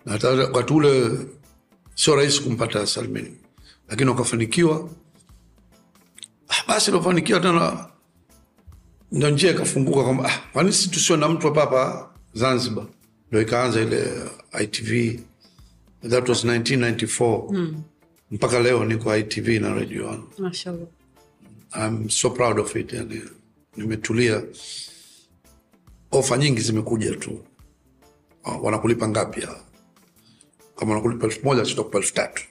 na wakati ule sio rahisi kumpata Salmin, lakini wakafanikiwa. Ah, basi lofanikiwa tena ndo njia ikafunguka kwamba ah, kwani si tusio na mtu hapa hapa Zanzibar? Ndo ikaanza ile ITV, that was 1994 mpaka leo niko ITV na Radio One. Mashallah. I'm so proud of it. Yani, nimetulia. Ofa nyingi zimekuja tu. Ah, wanakulipa ngapi? Kama wanakulipa elfu moja sitakupa elfu tatu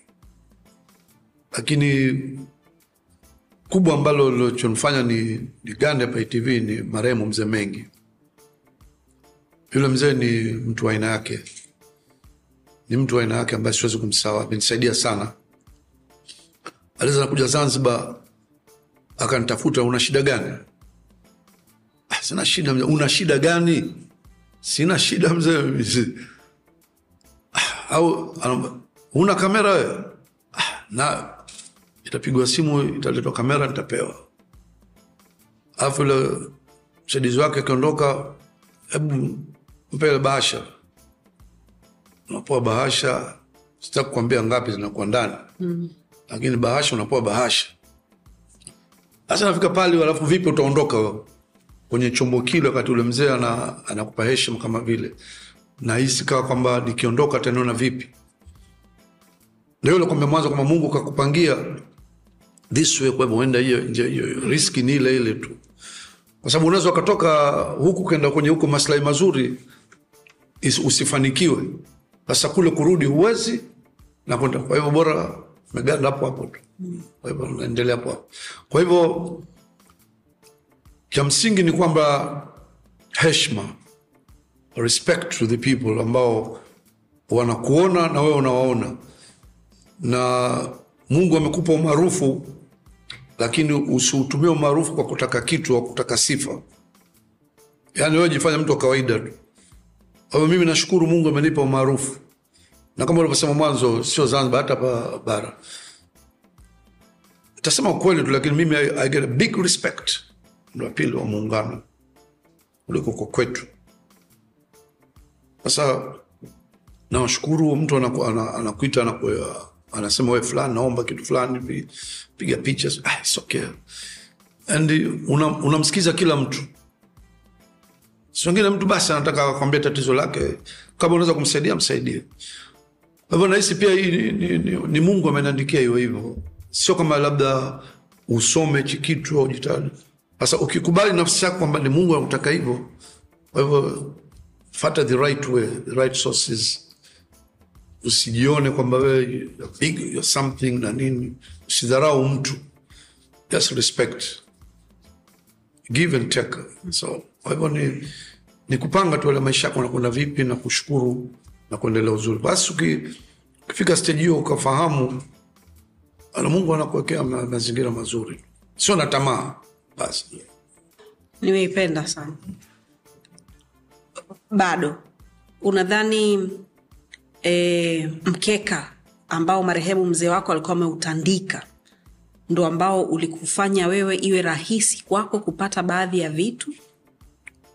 lakini kubwa ambalo lilochonifanya ni, ni gande hapa ITV ni marehemu mzee Mengi. Yule mzee ni mtu wa aina yake, ni mtu wa aina yake ambaye siwezi kumsahau. Amenisaidia sana. Aliweza nakuja Zanzibar akanitafuta, una shida gani? Ah, sina shida mzee. Una shida gani? Sina shida mzee. Ah, au una kamera wewe? Ah, na itapigwa simu, italetwa kamera, nitapewa. Alafu yule msaidizi wake akiondoka, hebu mpele bahasha. Unapoa bahasha, sitaki ngapi zinakuwa ndani mm. Lakini bahasha unapewa bahasha. Sasa nafika pale, alafu vipi utaondoka kwenye chombo kile, wakati ule mzee ana, anakupa heshima kama vile, nahisi kawa kwamba nikiondoka ataniona vipi. Ndio ile kwamba mwanzo kwamba Mungu kakupangia this way, kwa hivyo uenda hiyo riski ni ile ile tu, kwa sababu unaweza ukatoka huku kenda kwenye huko maslahi mazuri usifanikiwe. Sasa kule kurudi huwezi na kwenda, kwa hivyo bora meganda hapo hapo tu. Kwa hivyo naendelea hapo hapo. Kwa hivyo cha msingi ni kwamba heshima, respect to the people ambao wanakuona na wewe unawaona, na Mungu amekupa umaarufu, lakini usiutumie umaarufu kwa kutaka kitu au kutaka sifa. Yaani wewe jifanya mtu wa kawaida tu. Kwa hivyo mimi nashukuru Mungu amenipa umaarufu, na kama ulivyosema mwanzo, sio Zanzibar, hata hapa bara tasema ukweli tu, lakini mimi I, I get a big respect wa pili wa muungano ulikoko kwetu. Sasa nawashukuru mtu anaku- anakuita anaku- anasema we fulani, naomba kitu fulani, piga picha. Ah, okay. And una- kila mtu, si wengine mtu basi anataka kwambia tatizo lake, kama unaweza kumsaidia msaidie. Kwa hivyo nahisi pia hii ni, ni, ni, ni Mungu ameniandikia hiyo hivyo, sio kama labda usome hichi kitu au jitahidi. Sasa ukikubali nafsi yako kwamba ni Mungu anakutaka hivyo, kwa hivyo fata the right way, the right sources. Usijione kwamba wewe big, you're something na nini. Usidharau mtu, just respect, give and take. So kwa hivyo ni, ni kupanga tu ile maisha yako nakwenda vipi na kushukuru na kuendelea uzuri. Basi ukifika stage hiyo ukafahamu ana Mungu anakuwekea ma- mazingira mazuri, sio na tamaa basi. Nimeipenda sana. Bado unadhani e, mkeka ambao marehemu mzee wako alikuwa ameutandika ndo ambao ulikufanya wewe iwe rahisi kwako kupata baadhi ya vitu,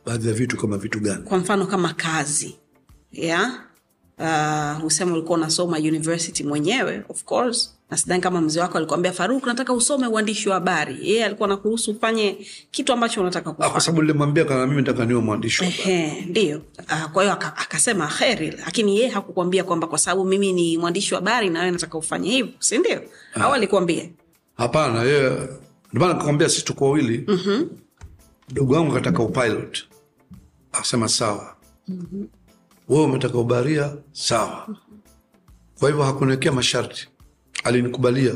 Baadhi ya vitu kama vitu gani? kwa mfano kama kazi ya uh, usema ulikuwa unasoma university mwenyewe of course na sidhani kama mzee wako alikuambia Faruk, nataka usome uandishi wa habari. Yeye alikuwa nakuruhusu ufanye kitu ambacho unataka Ah, kufanya. kwa sababu nilimwambia mimi nataka niwe mwandishi. Ndio. Ah, Kwa hiyo akasema heri, lakini yeye hakukwambia kwamba kwa sababu mimi ni mwandishi wa habari na wewe nataka ufanye hivyo, si ndio? Au alikuambia Hapana, yeye ndomana kakwambia sisi tuko wawili. Mdogo wangu kataka upilot, akasema sawa. Wewe umetaka ubaria, sawa. Kwa hivyo hakuniwekea masharti, alinikubalia,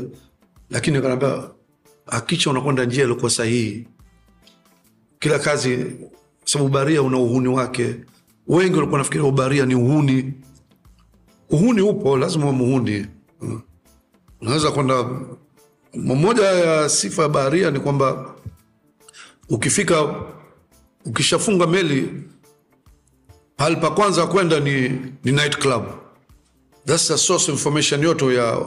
lakini akaniambia hakicha unakwenda njia iliokuwa sahihi. Kila kazi, sababu ubaria una uhuni wake. Wengi walikuwa nafikiria ubaria ni uhuni. Uhuni upo, lazima uwe muhuni. Mm. Unaweza kwenda moja ya sifa ya baharia ni kwamba ukifika ukishafunga meli pahali pa kwanza kwenda ni, ni night club. That's the source information yote ya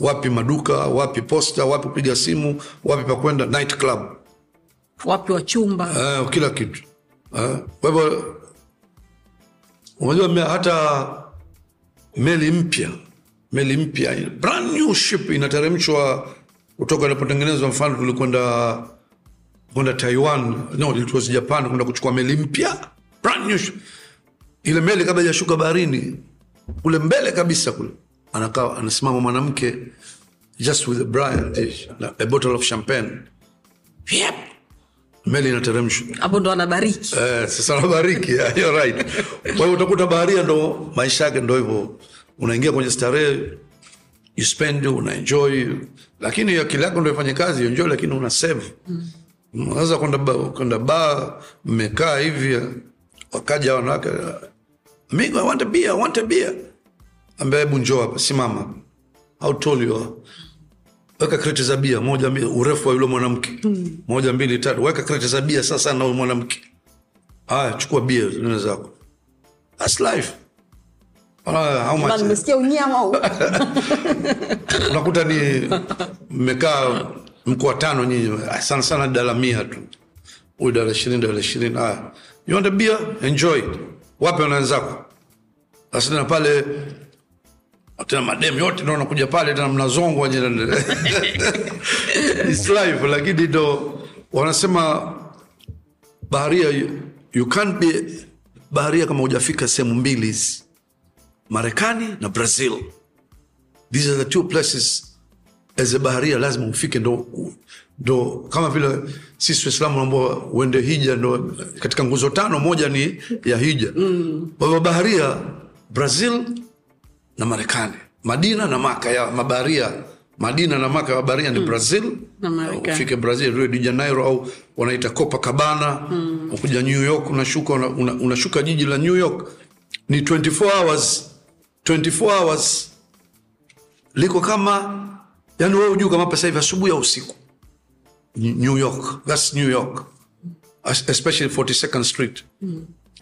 wapi maduka wapi posta wapi kupiga simu wapi pa kwenda night club. Wapi wa chumba. Uh, kila kitu. Eh. kwa hivyo unajua hata meli mpya meli mpya brand new ship inateremshwa kutoka inapotengenezwa mfano tulikwenda kwenda taiwan. No it was japan kwenda kuchukua meli mpya. Brand new ship. Ile meli kabla ijashuka baharini kule mbele kabisa kule anakaa anasimama mwanamke just with a briar a bottle of champagne yep. meli inateremshwa hapo ndo anabariki Eh, sasa anabariki yeah, you're right. Kwa hiyo utakuta baharia ndo maisha yake ndo hivyo, unaingia kwenye starehe, you spend, una enjoy, lakini akili yako ndo ifanye kazi enjoy, lakini una save. Unaweza kwenda ba- kwenda baa, mmekaa hivi, wakaja wanawake, amigo, I want a beer, I want a beer. Ambia hebu njoo hapa, simama, how tall you are weka kreti za bia moja mbili, urefu wa yule mwanamke moja mbili tatu, weka kreti za bia sasa na yule mwanamke. Haya, chukua bia nne zako, that's life. Haya, how much? nimesikia unyama huu. Unakuta ni mmekaa mko watano nyinyi, sana sana dala mia tu, huyu dala ishirini, dala ishirini. Haya, you want a beer? Enjoy. Wape wanawenzako wenzako. Pale tena mademu yote ndo nakuja pale tena mnazongwa It's life, lakini ndo wanasema baharia you can't be baharia kama hujafika sehemu mbili marekani na brazil these are the two places as baharia lazima ufike ndo, ndo kama vile sisi waislamu ambao uende hija ndo katika nguzo tano moja ni ya hija. Kwa hivyo baharia brazil na marekani. Madina na maka ya mabaharia madina na maka ya mabaharia ni brazil. Na ufike brazil rio de janeiro au wanaita copacabana ukuja new york unashuka una, una, unashuka jiji la new york. Ni 24 hours. 24 hours. Liko kama yani wewe ujuu kama hapa sasa hivi asubuhi au usiku? New york. Thats new york. Especially 42nd street.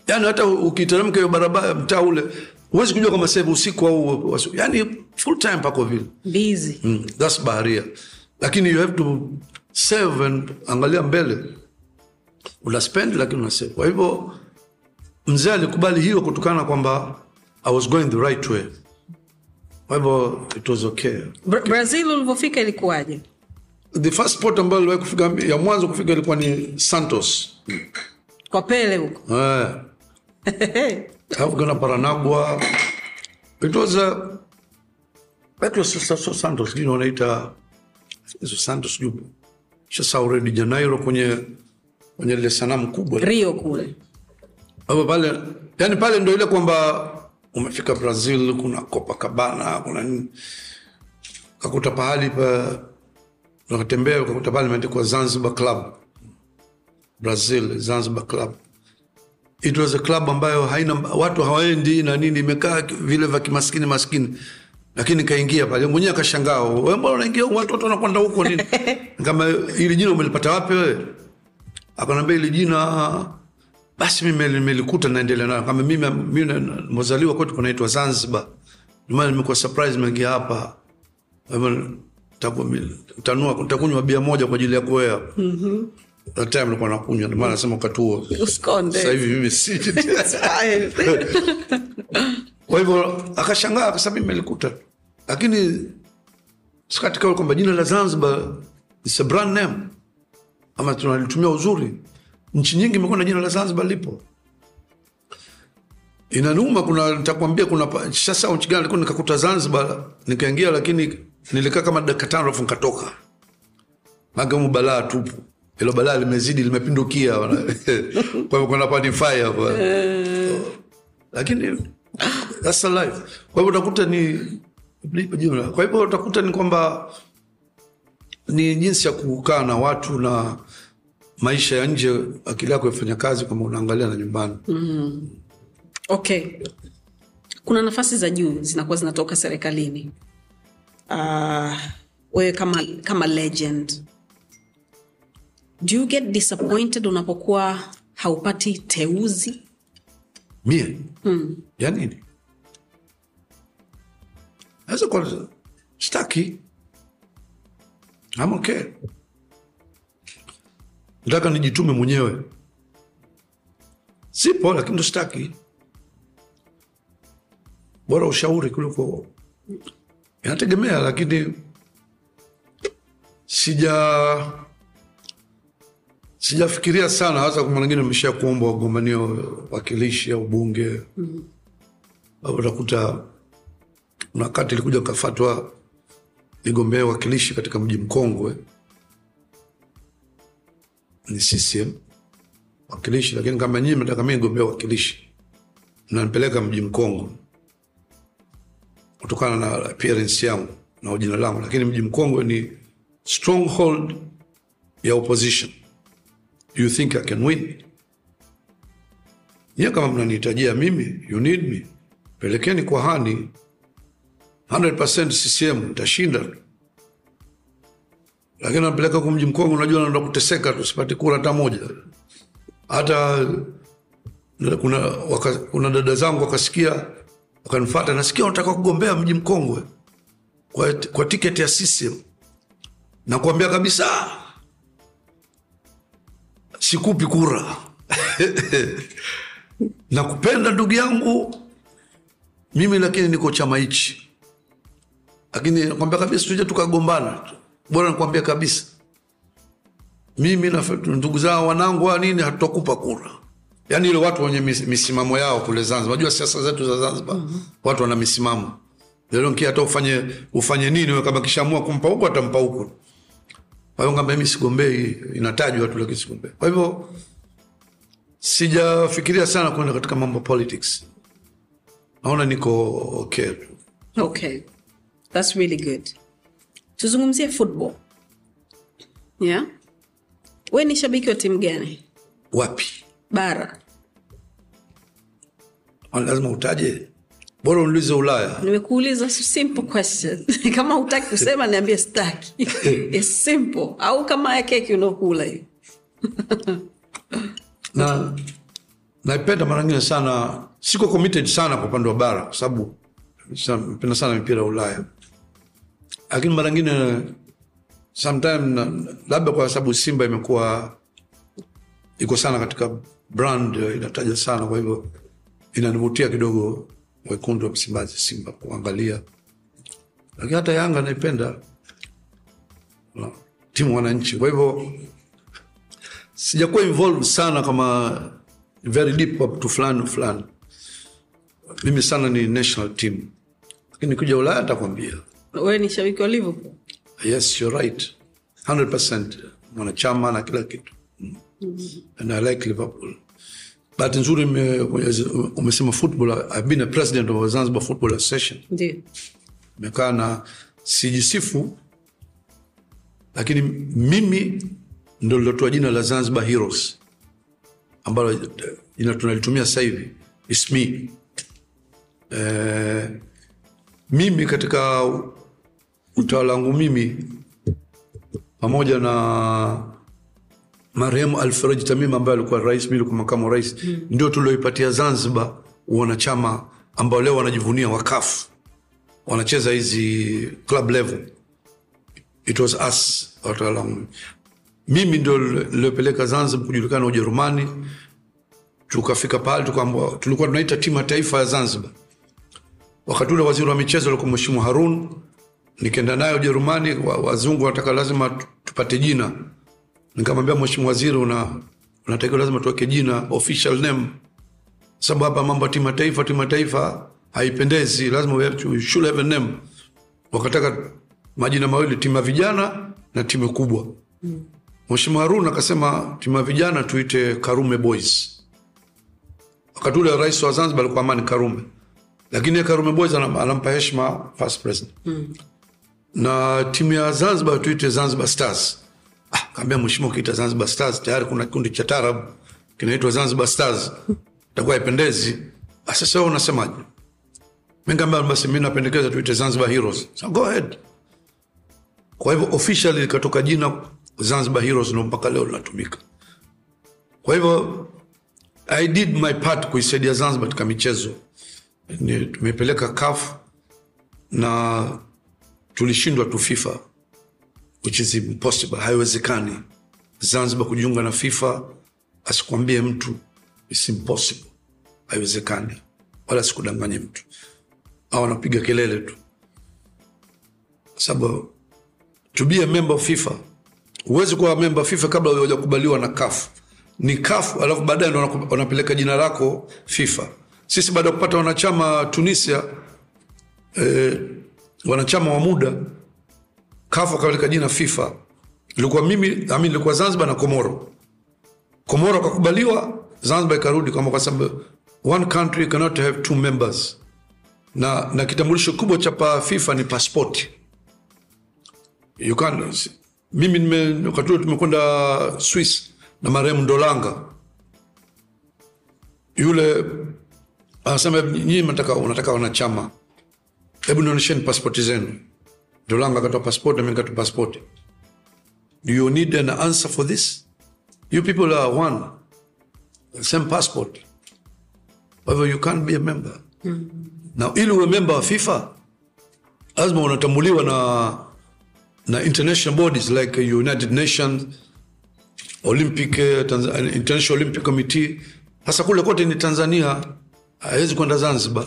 Yani hata ukiteremka hiyo barabara mtaa ule huwezi kujua kama sasa hivi usiku au wasu- yani full time pako vile. Busy. Mm, thats baharia lakini you have to save and angalia mbele. Una spend lakini una save. Kwa hivyo mzee alikubali hiyo kutokana kwamba i was going the right way kwa hivyo it was okay. Bra- brazil ulivyofika ilikuwaje? The first port ambayo iliwahi kufika ya mwanzo kufika ilikuwa ni santos. Kwa pele huko. Eh, alafu kuna paranagua. It was a it was so, so santos sijui wanaita hizo santos sijui shasau red janeiro kwenye kwenye ile sanamu kubwa. Rio kule. Hapo pale yani pale ndio ile kwamba umefika brazil kuna copacabana kuna nini? Kakuta pahali pa nakatembea, ukakuta pale imeandikwa zanzibar club. Brazil zanzibar club. It was a club ambayo haina watu hawaendi na nini imekaa vile vya kimaskini maskini. Lakini kaingia pale mwenyewe akashangaa "Wewe mbona unaingia watu watu wanakwenda huko nini? Kama ili jina umelipata wapi wewe? Akanambia ili jina basi mimi nimelikuta naendelea nayo. Kama mimi mimi mozaliwa kwetu kunaitwa zanzibar. Ndio maana nimekuwa surprise nimeingia hapa. Tanua nitakunywa bia moja kwa ajili ya kuwea. That time nilikuwa nakunywa. Ndio maana nasema wakati huo. Sasa hivi mimi si. Kwa hivyo akashangaa akasema mimi nilikuta lakini sikatika kwamba jina la zanzibar is a brand name. Ama tunalitumia uzuri nchi nyingi imekuwa na jina la zanzibar lipo. Inanuma kuna nitakwambia kuna sasa nchi gani nilikuwa nikakuta zanzibar nikaingia lakini nilikaa kama dakika tano alafu nikatoka. Magamu balaa tupu. Ilo balaa limezidi limepindukia. Kwa hivyo kuna panifai hapa. Lakini that's life. Kwa hivyo utakuta ni kwa hivyo utakuta ni kwamba ni jinsi ya kukaa na watu na maisha ya nje akili yako ifanya kazi kama unaangalia na nyumbani. Okay. Kuna nafasi za juu zinakuwa zinatoka serikalini. Uh, wewe kama, kama legend. Do you get disappointed unapokuwa haupati teuzi? Mie? Mm. ya nini? Naweza kuwa staki I'm okay nataka nijitume mwenyewe. Sipo lakini ndo staki bora ushauri kuliko inategemea lakini sija sijafikiria sana hasa kwa mwingine amesha kuomba wagombania wakilishi au bunge. Au utakuta na wakati ilikuja kafatwa nigombea wakilishi katika mji mkongwe ni CCM wakilishi, lakini kama nyinyi mnataka mimi nigombee wakilishi, mnanipeleka mji Mkongo. Kutokana na appearance yangu na jina langu, lakini mji mkongwe ni stronghold ya opposition. You think I can win? Nyie kama mnanihitajia mimi, you need me, pelekeni kwa Hani 100% CCM, nitashinda lakini napeleka huku mji mkongwe, unajua naenda kuteseka tu, sipati kura hata moja. Hata kuna, waka, kuna dada zangu wakasikia wakanifata, nasikia unataka kugombea mji mkongwe kwa, kwa tiketi ya CCM. Nakuambia kabisa sikupi kura nakupenda ndugu yangu mimi, lakini niko chama hichi, lakini nakwambia kabisa tuje tukagombana bora nikwambia kabisa. Mimi na ndugu zao wanangu wa nini hatutakupa kura. Yaani ile watu wenye misimamo yao kule zanzibar. Unajua siasa zetu za zanzibar mm-hmm. watu wana misimamo. Lelonki hata ufanye ufanye nini we kama kishaamua kumpa huku atampa huku kwa hiyo ngamba mimi sigombei inatajwa tu lakini sigombei. Kwa hivyo sijafikiria sana kwenda katika mambo politics. Naona niko okay okay. That's really good tuzungumzie football. Yeah? We ni shabiki wa timu gani? Wapi? Bara. Lazima utaje. Bora uniulize ulaya. Nimekuuliza simple question. Kama hutaki kusema niambie staki It's simple. Au kama ya keki unaokula hiyo na naipenda mara ngine sana. Siko committed sana kwa upande wa bara kwa sababu napenda sana mipira ya ulaya lakini mara ngine sometime labda kwa sababu simba imekuwa iko sana katika brand inataja sana kwa hivyo inanivutia kidogo wekundu wa msimbazi simba kuangalia. Lakini hata yanga naipenda no, timu wananchi. Kwa hivyo sijakuwa involved sana kama very deep up to fulani fulani. Mimi sana ni national team. Lakini kuja ulaya takwambia we ni shabiki wa liverpool? Yes you're right. 100% mwanachama na kila kitu. Mm. and i like liverpool. Bahati nzuri umesema football i've been a president of zanzibar football association. Ndio. Imekaa na sijisifu lakini mimi ndo lilotoa jina la zanzibar heroes ambalo jina tunalitumia sasa hivi. Is me. Eh, mimi katika utawala wangu mimi pamoja na marehemu alfraj tamim ambaye alikuwa rais mimi nilikuwa makamu rais mm. ndio tulioipatia zanzibar wanachama ambao leo wanajivunia wakafu wanacheza hizi club level. It was us watawala wangu mimi. Ndio niliopeleka zanzibar kujulikana ujerumani. Tukafika pale tukaambiwa, tulikuwa tunaita timu ya taifa ya zanzibar. Wakati ule waziri wa michezo alikuwa mheshimiwa harun nikaenda naye ujerumani wazungu wanataka lazima tupate jina. Nikamwambia mheshimiwa waziri una unatakiwa lazima tuweke jina official name. Sababu hapa mambo ya timu taifa timu taifa haipendezi lazima we have to, should have a name. Wakataka majina mawili timu ya vijana na timu kubwa. Mm. mheshimiwa harun akasema timu ya vijana tuite karume boys. Wakati ule rais wa zanzibar alikuwa amani karume. Lakini karume boys anampa heshima first president. Mm. Na timu ya zanzibar tuite zanzibar stars. Ah, kaambia mheshimiwa ukiita zanzibar stars tayari kuna kikundi cha tarab kinaitwa zanzibar stars. Takuwa ipendezi sasa wewe unasemaje? Mimi kaambia basi mimi napendekeza tuite zanzibar heroes. So go ahead. Kwa hivyo officially likatoka jina zanzibar heroes ndo mpaka leo linatumika. Kwa hivyo i did my part kuisaidia zanzibar katika michezo. Tumepeleka kaf na tulishindwa tu fifa which is impossible. Haiwezekani. Zanzibar kujiunga na fifa asikwambie mtu its impossible. Haiwezekani. Wala sikudanganye mtu. Au wanapiga kelele tu. Sababu to be a member of fifa huwezi kuwa member of fifa kabla hujakubaliwa na CAF. ni CAF alafu baadaye ndo wanapeleka jina lako fifa. Sisi baada ya kupata wanachama tunisia eh, wanachama wa muda kaf akaweka jina fifa. Ilikuwa mimi ami ilikuwa zanzibar na komoro. Komoro akakubaliwa zanzibar ikarudi kwamba kwa sababu one country cannot have two members. Na, na kitambulisho kubwa cha pa fifa ni pasipoti. you can, mimi nime- wakati huo tumekwenda swiss na marehemu ndolanga. Yule anasema nyinyi mnataka unataka wanachama hebu nionyesheni paspoti zenu. Ndolanga akatoa paspoti nami nikatoa paspoti do you need an answer for this? You people are one. Same passport. However, you can't be a member. Na ili uwe member wa fifa lazima unatambuliwa na na international bodies like united nations olympic eh, international olympic committee. Hasa kule kote ni tanzania. Hawezi kwenda zanzibar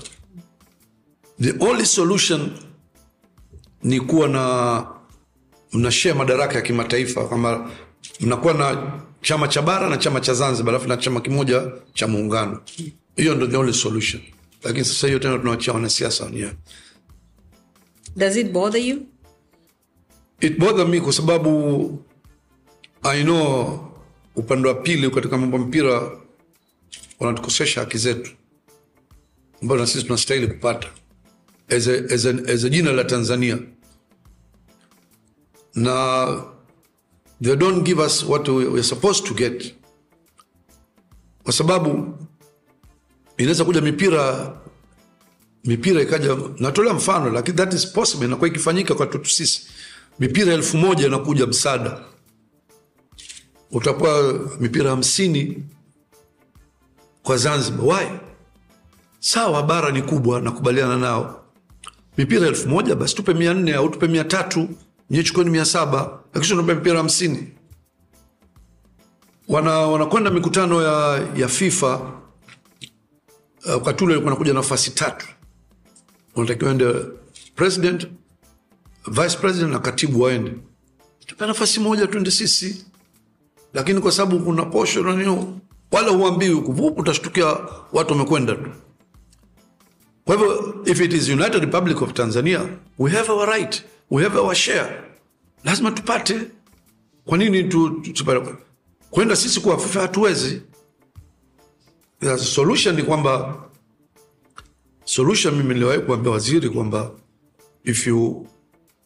the only solution ni kuwa na mnashea madaraka ya kimataifa kama mnakuwa na chama cha bara na chama cha zanzibar alafu na chama kimoja cha muungano. Hiyo ndo the only solution. Lakini sasa hiyo tena tunawachia wanasiasa wenyewe. Does it bother you? It bother me kwa sababu i know upande wa pili katika mambo mpira wanatukosesha haki zetu ambayo na sisi tunastahili kupata as a, as a, as a jina la tanzania. Na they don't give us what we, supposed to get. Kwa sababu inaweza kuja mipira mipira ikaja natolea mfano lakini that is possible inakuwa ikifanyika kwa tutu sisi. Mipira elfu moja inakuja msaada. Utapewa mipira hamsini kwa zanzibar. Why? Sawa bara ni kubwa nakubaliana nao mipira elfu moja basi tupe mia nne au tupe mia tatu. Nyie chukueni mia saba. Akisha tupe mipira hamsini. Wana wanakwenda mikutano ya, ya fifa uh, wakati ule alikuwa nakuja nafasi tatu. Unatakiwa ende president vice president na katibu waende. Tupe nafasi moja tuende sisi. Lakini kwa sababu kuna posho nanio wala huambiwi utashtukia watu wamekwenda tu kwa hivyo if it is united republic of tanzania we have our right we have our share. Lazima tupate. Kwa nini tu, tu, tu, kwenda sisi kuwa fifa hatuwezi? Solution ni kwamba solution mimi niliwahi kuambia waziri kwamba if you,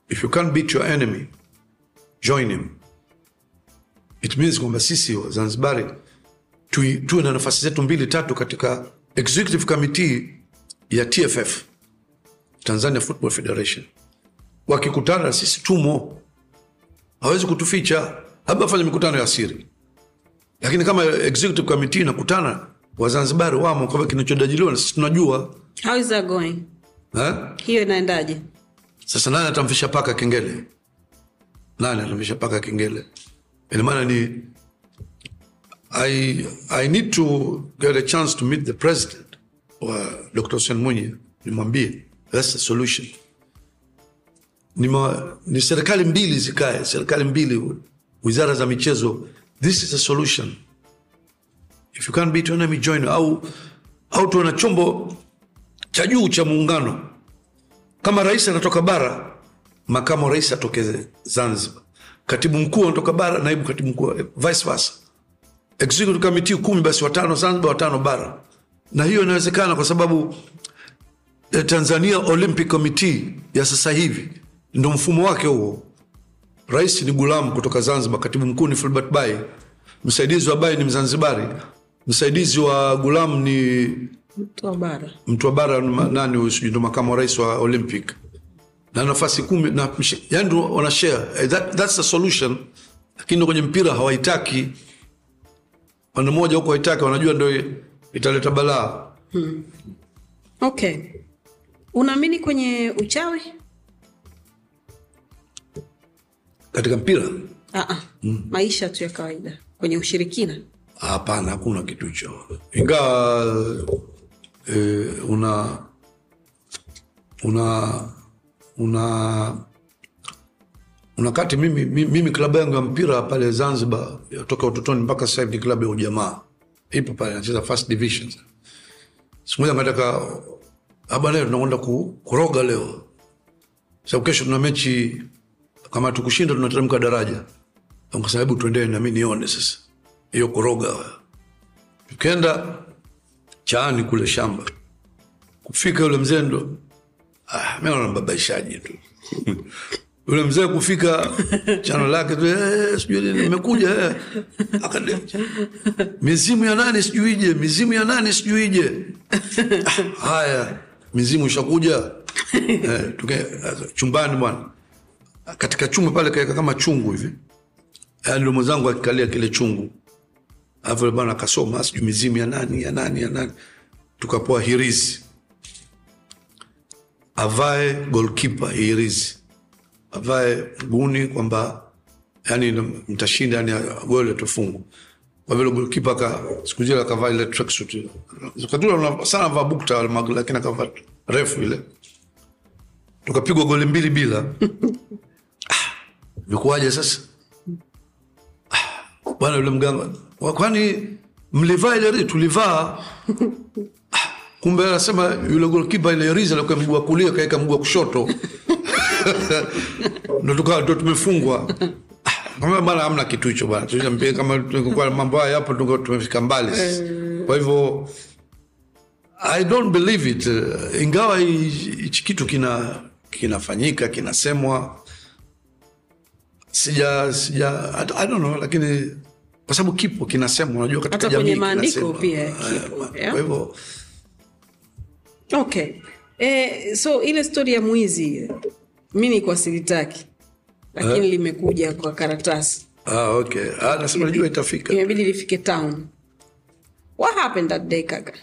if you can't beat your enemy join him. It means kwamba sisi wazanzibari tuwe tu na nafasi zetu mbili tatu katika executive committee ya tff tanzania football federation. Wakikutana na sisi tumo. Hawezi kutuficha. Labda fanya mikutano ya siri. Lakini kama executive committee inakutana wazanzibari wamo kwamba kinachodajiliwa na sisi tunajua. How is that going? Ha? hiyo inaendaje? Sasa nani atamfisha paka kengele? Nani atamfisha paka kengele? Inamaana ni I, I need to get a chance to meet the president wa dr hussein mwinyi nimwambie thats the solution. Nima, ni serikali mbili zikae serikali mbili wizara za michezo this is a solution. If you can't beat your enemy join au au tuwe na chombo cha juu cha muungano. Kama rais anatoka bara makamu rais atoke zanzibar. Katibu mkuu anatoka bara naibu katibu mkuu vice versa. Executive committee kumi basi watano zanzibar watano bara na hiyo inawezekana kwa sababu eh, tanzania olympic committee ya sasa hivi ndo mfumo wake huo. Rais ni gulam kutoka zanzibar katibu mkuu ni filbert Bayi, msaidizi wa Bayi ni mzanzibari msaidizi wa gulam ni mtu wa bara nani huyu sijui ndo makamu wa rais wa olympic. Na nafasi kumi na yani ndo wana Eh, that, that's the solution. Lakini kwenye mpira hawaitaki wana moja huko haitaki wanajua ndo italeta balaa. Okay. Unaamini kwenye uchawi? Katika mpira? Aa, maisha tu ya kawaida. Kwenye ushirikina? Hapana hakuna kitu hicho. Ingawa e, una una una unakati mimi, mimi, mimi klabu yangu ya mpira pale zanzibar toka utotoni mpaka sasa hivi ni klabu ya ujamaa ipo pale anacheza first division. Siku moja akataka aba leo tunakwenda ku, kuroga leo. Sababu kesho tuna mechi kama tukushinda tunateremka daraja. Kasema hebu tuendee nami nione sasa. Hiyo kuroga. Tukenda chaani kule shamba kufika yule mzee ah, mi naona mbabaishaji tu yule mzee kufika chano lake tu eh, sijui nini nimekuja eh. Akade, mizimu ya nani sijuije mizimu ya nani sijuije. Ah, haya mizimu ishakuja. Eh, tuke, chumbani bwana. Katika chumba pale kaeka kama chungu hivi. Ndio mwenzangu akikalia kile chungu. Alafu yule bwana akasoma sijui mizimu ya nani ya nani ya nani. Tukapoa hirizi. Avae golkipa hirizi avae guni kwamba yani mtashinda yani goli atufungwa kwa vile golkipa ka siku zile akavaa ile tracksuit katula sana vaa bukta lakini akavaa refu ile. Tukapigwa goli mbili bila. Ah, vikuwaje sasa? Ah, bwana yule mganga kwani mlivaa ile tulivaa? Ah, kumbe anasema yule golkipa ile riza alikuwa mguu wa kulia kaeka mguu wa kushoto ndo tukawa ndo tumefungwa. Ah, kama bana hamna kitu hicho bana tuambie kama tungekuwa mambo haya hapo tungekuwa tumefika mbali. Sisi. kwa hivyo i don't believe it. Ingawa hichi kitu kina kinafanyika kinasemwa. Sija sija I, I don't know lakini kwa sababu kipo kinasemwa. Unajua katika jamii maandiko pia Eh, kipo, yeah. kwa hivyo okay. Eh, so ile stori ya mwizi mi nikuwa silitaki lakini limekuja kwa karatasi. Ah, okay. Ah, nasema najua itafika. imebidi lifike town. What happened that day kaka?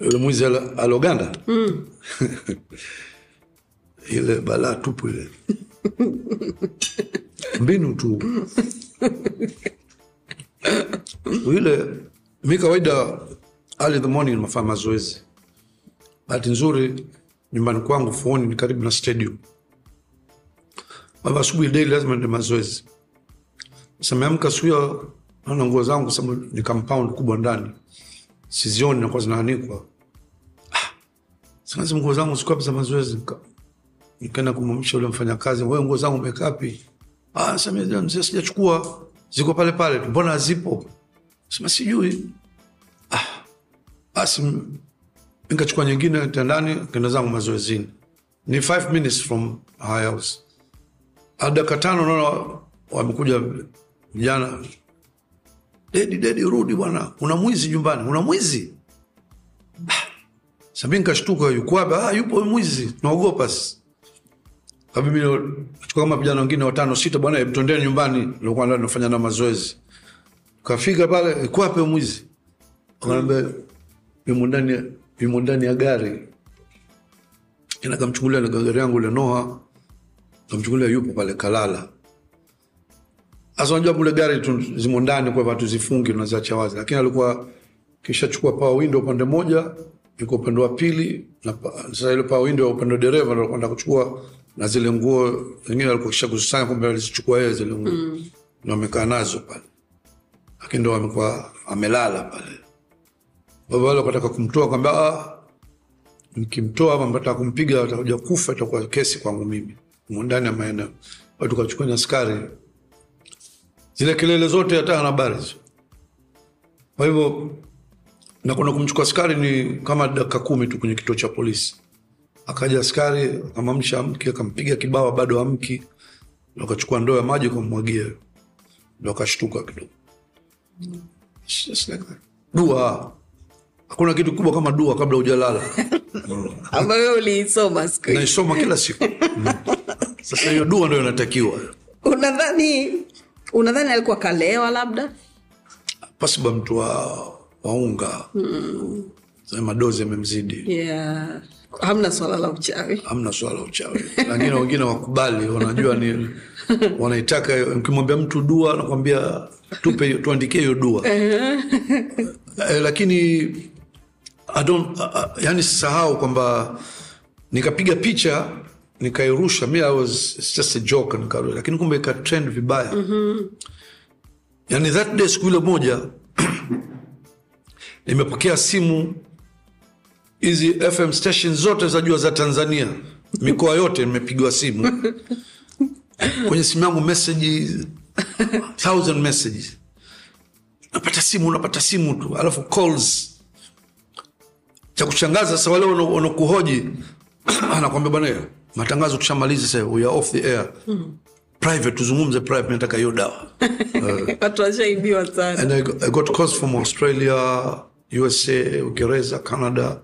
Yule mwizi aloganda mm. ile balaa tupu ile. Mbinu tu. Ile mi kawaida early the morning nafanya mazoezi. Bahati nzuri nyumbani kwangu fuoni ni karibu na stadium. Baba asubuhi daily lazima nende mazoezi. Sameamka siku hiyo naona nguo zangu kwa sababu ni compound kubwa ndani. Sizioni nakuwa zinaanikwa. Sasa nguo zangu wapi za mazoezi? Nikaenda kumwamsha yule mfanyakazi wewe nguo zangu umekapi ah samia mzee sijachukua. Ziko pale pale mbona hazipo? Sema sijui. Ah basi nikachukua nyingine tendani kenda zangu mazoezini ni five minutes from our house dakika tano naona wamekuja vijana dedi dedi rudi bwana kuna mwizi nyumbani kuna mwizi Sabi nikashtuka yuko? Ah, yupo mwizi. Tunaogopa sisi. Kabi mimi kama vijana wengine watano sita bwana hebu nyumbani nilikuwa ndani nafanya na mazoezi. Kafika pale yuko mwizi? kanaambia yumo ndani yumo ndani ya gari. Ina kamchukulia na gari yangu ile noha Kamchukulia yupo pale kalala. hasa unajua kule gari zimo ndani kwa watu zifungi unaziacha wazi. Lakini alikuwa kishachukua power window upande moja yuko upande wa pili na sasa ile power window upande wa dereva ndio kwenda kuchukua na zile nguo zingine alikuwa kisha kuzikusanya kumbe alizichukua yeye zile nguo mm. na amekaa nazo pale lakini ndo amekuwa amelala pale baba wale wakataka kumtoa kwamba ah nikimtoa ama mtaka kumpiga atakuja kufa itakuwa kesi kwangu mimi. Humo ya maeneo. Watu kachukua na askari. Zile kelele zote hata hana habari hizo. Kwa hivyo na kuna kumchukua askari ni kama dakika kumi tu kwenye kituo cha polisi. Akaja askari akamamsha amki akampiga kibawa, bado amki ndo akachukua ndoo ya maji kammwagia ndo akashtuka kidogo. Dua hakuna kitu kubwa kama dua kabla hujalala. Ambayo uliisoma siku naisoma kila siku. Mm. sasa hiyo dua ndo inatakiwa. Unadhani unadhani alikuwa kalewa labda? Pasiba mtu wa waunga sema dozi amemzidi yeah. hamna swala la uchawi. Hamna swala la uchawi. Lakini wengine wakubali wanajua ni wanaitaka ukimwambia mtu dua nakwambia tupe tuandikie hiyo dua. Eh, lakini I don't, uh, uh, yani sisahau kwamba nikapiga picha nikairusha mi I was it's just a joke nikarusha lakini kumbe ikatrend vibaya. Yani that day siku ile moja nimepokea simu hizi fm station zote za jua za tanzania. Mikoa yote nimepigiwa simu. Kwenye simu yangu message thousand messages. Napata simu unapata simu tu. Alafu calls cha kushangaza sasa wale wanakuhoji anakwambia bwana matangazo tushamaliza sasa we are off the air private tuzungumze private nataka hiyo dawa watu washaibiwa sana and I got, I got calls from Australia, USA, Uingereza, Canada.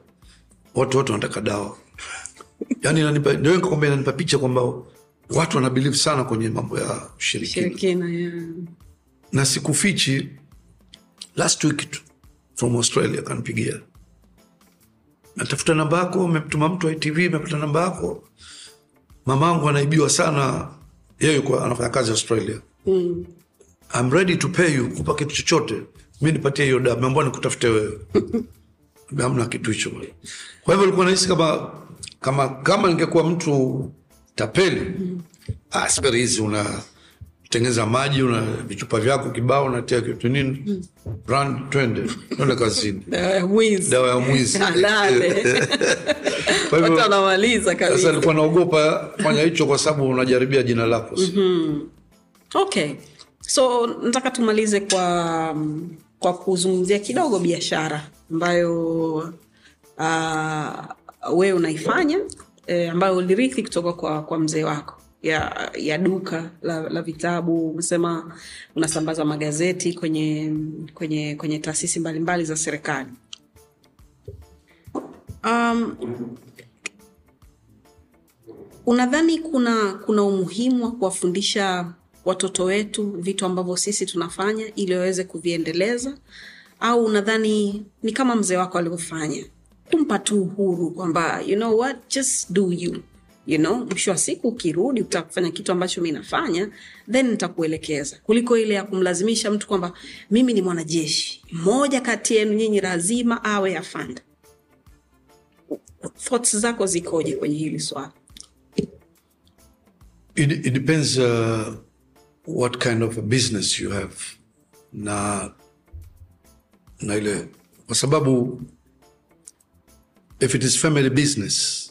Watu wote wanataka dawa. Yani nanipa, ndio nikakwambia inanipa picha kwamba watu wana believe sana kwenye mambo ya ushirikina. shirikina yeah. Na sikufichi last week from Australia kanipigia. Natafuta namba yako, memtuma mtu ITV, mepata namba yako. Mamangu anaibiwa sana. Yeye yuko anafanya kazi Australia. I'm ready to pay you kupa kitu chochote mi nipatie hiyo dawa meambua nikutafute wewe amna kitu hicho kwa hivyo likuwa nahisi kama kama kama ningekuwa mtu tapeli ah, speri hizi una tengeza maji una vichupa vyako kibao natia kitu nini? Brand twende. Twende kazini. Dawa ya mwizi. Sasa alikuwa naogopa fanya hicho kwa sababu unajaribia jina lako. Okay. So nataka tumalize kwa kwa kuzungumzia kidogo biashara ambayo uh, wewe unaifanya eh, ambayo ulirithi kutoka kwa, kwa mzee wako ya, ya duka la, la vitabu. Umesema unasambaza magazeti kwenye kwenye kwenye taasisi mbalimbali za serikali. Um, unadhani kuna kuna umuhimu wa kuwafundisha watoto wetu vitu ambavyo sisi tunafanya ili waweze kuviendeleza? Au unadhani ni kama mzee wako alivyofanya? Kumpa tu uhuru kwamba you know what just do you you know mwisho wa siku ukirudi utaka kufanya kitu ambacho mi nafanya then nitakuelekeza. Kuliko ile ya kumlazimisha mtu kwamba mimi ni mwanajeshi. Mmoja kati yenu nyinyi lazima awe afanda thoughts zako zikoje kwenye hili swala It, it depends uh, what kind of a business you have na na ile kwa sababu if it is family business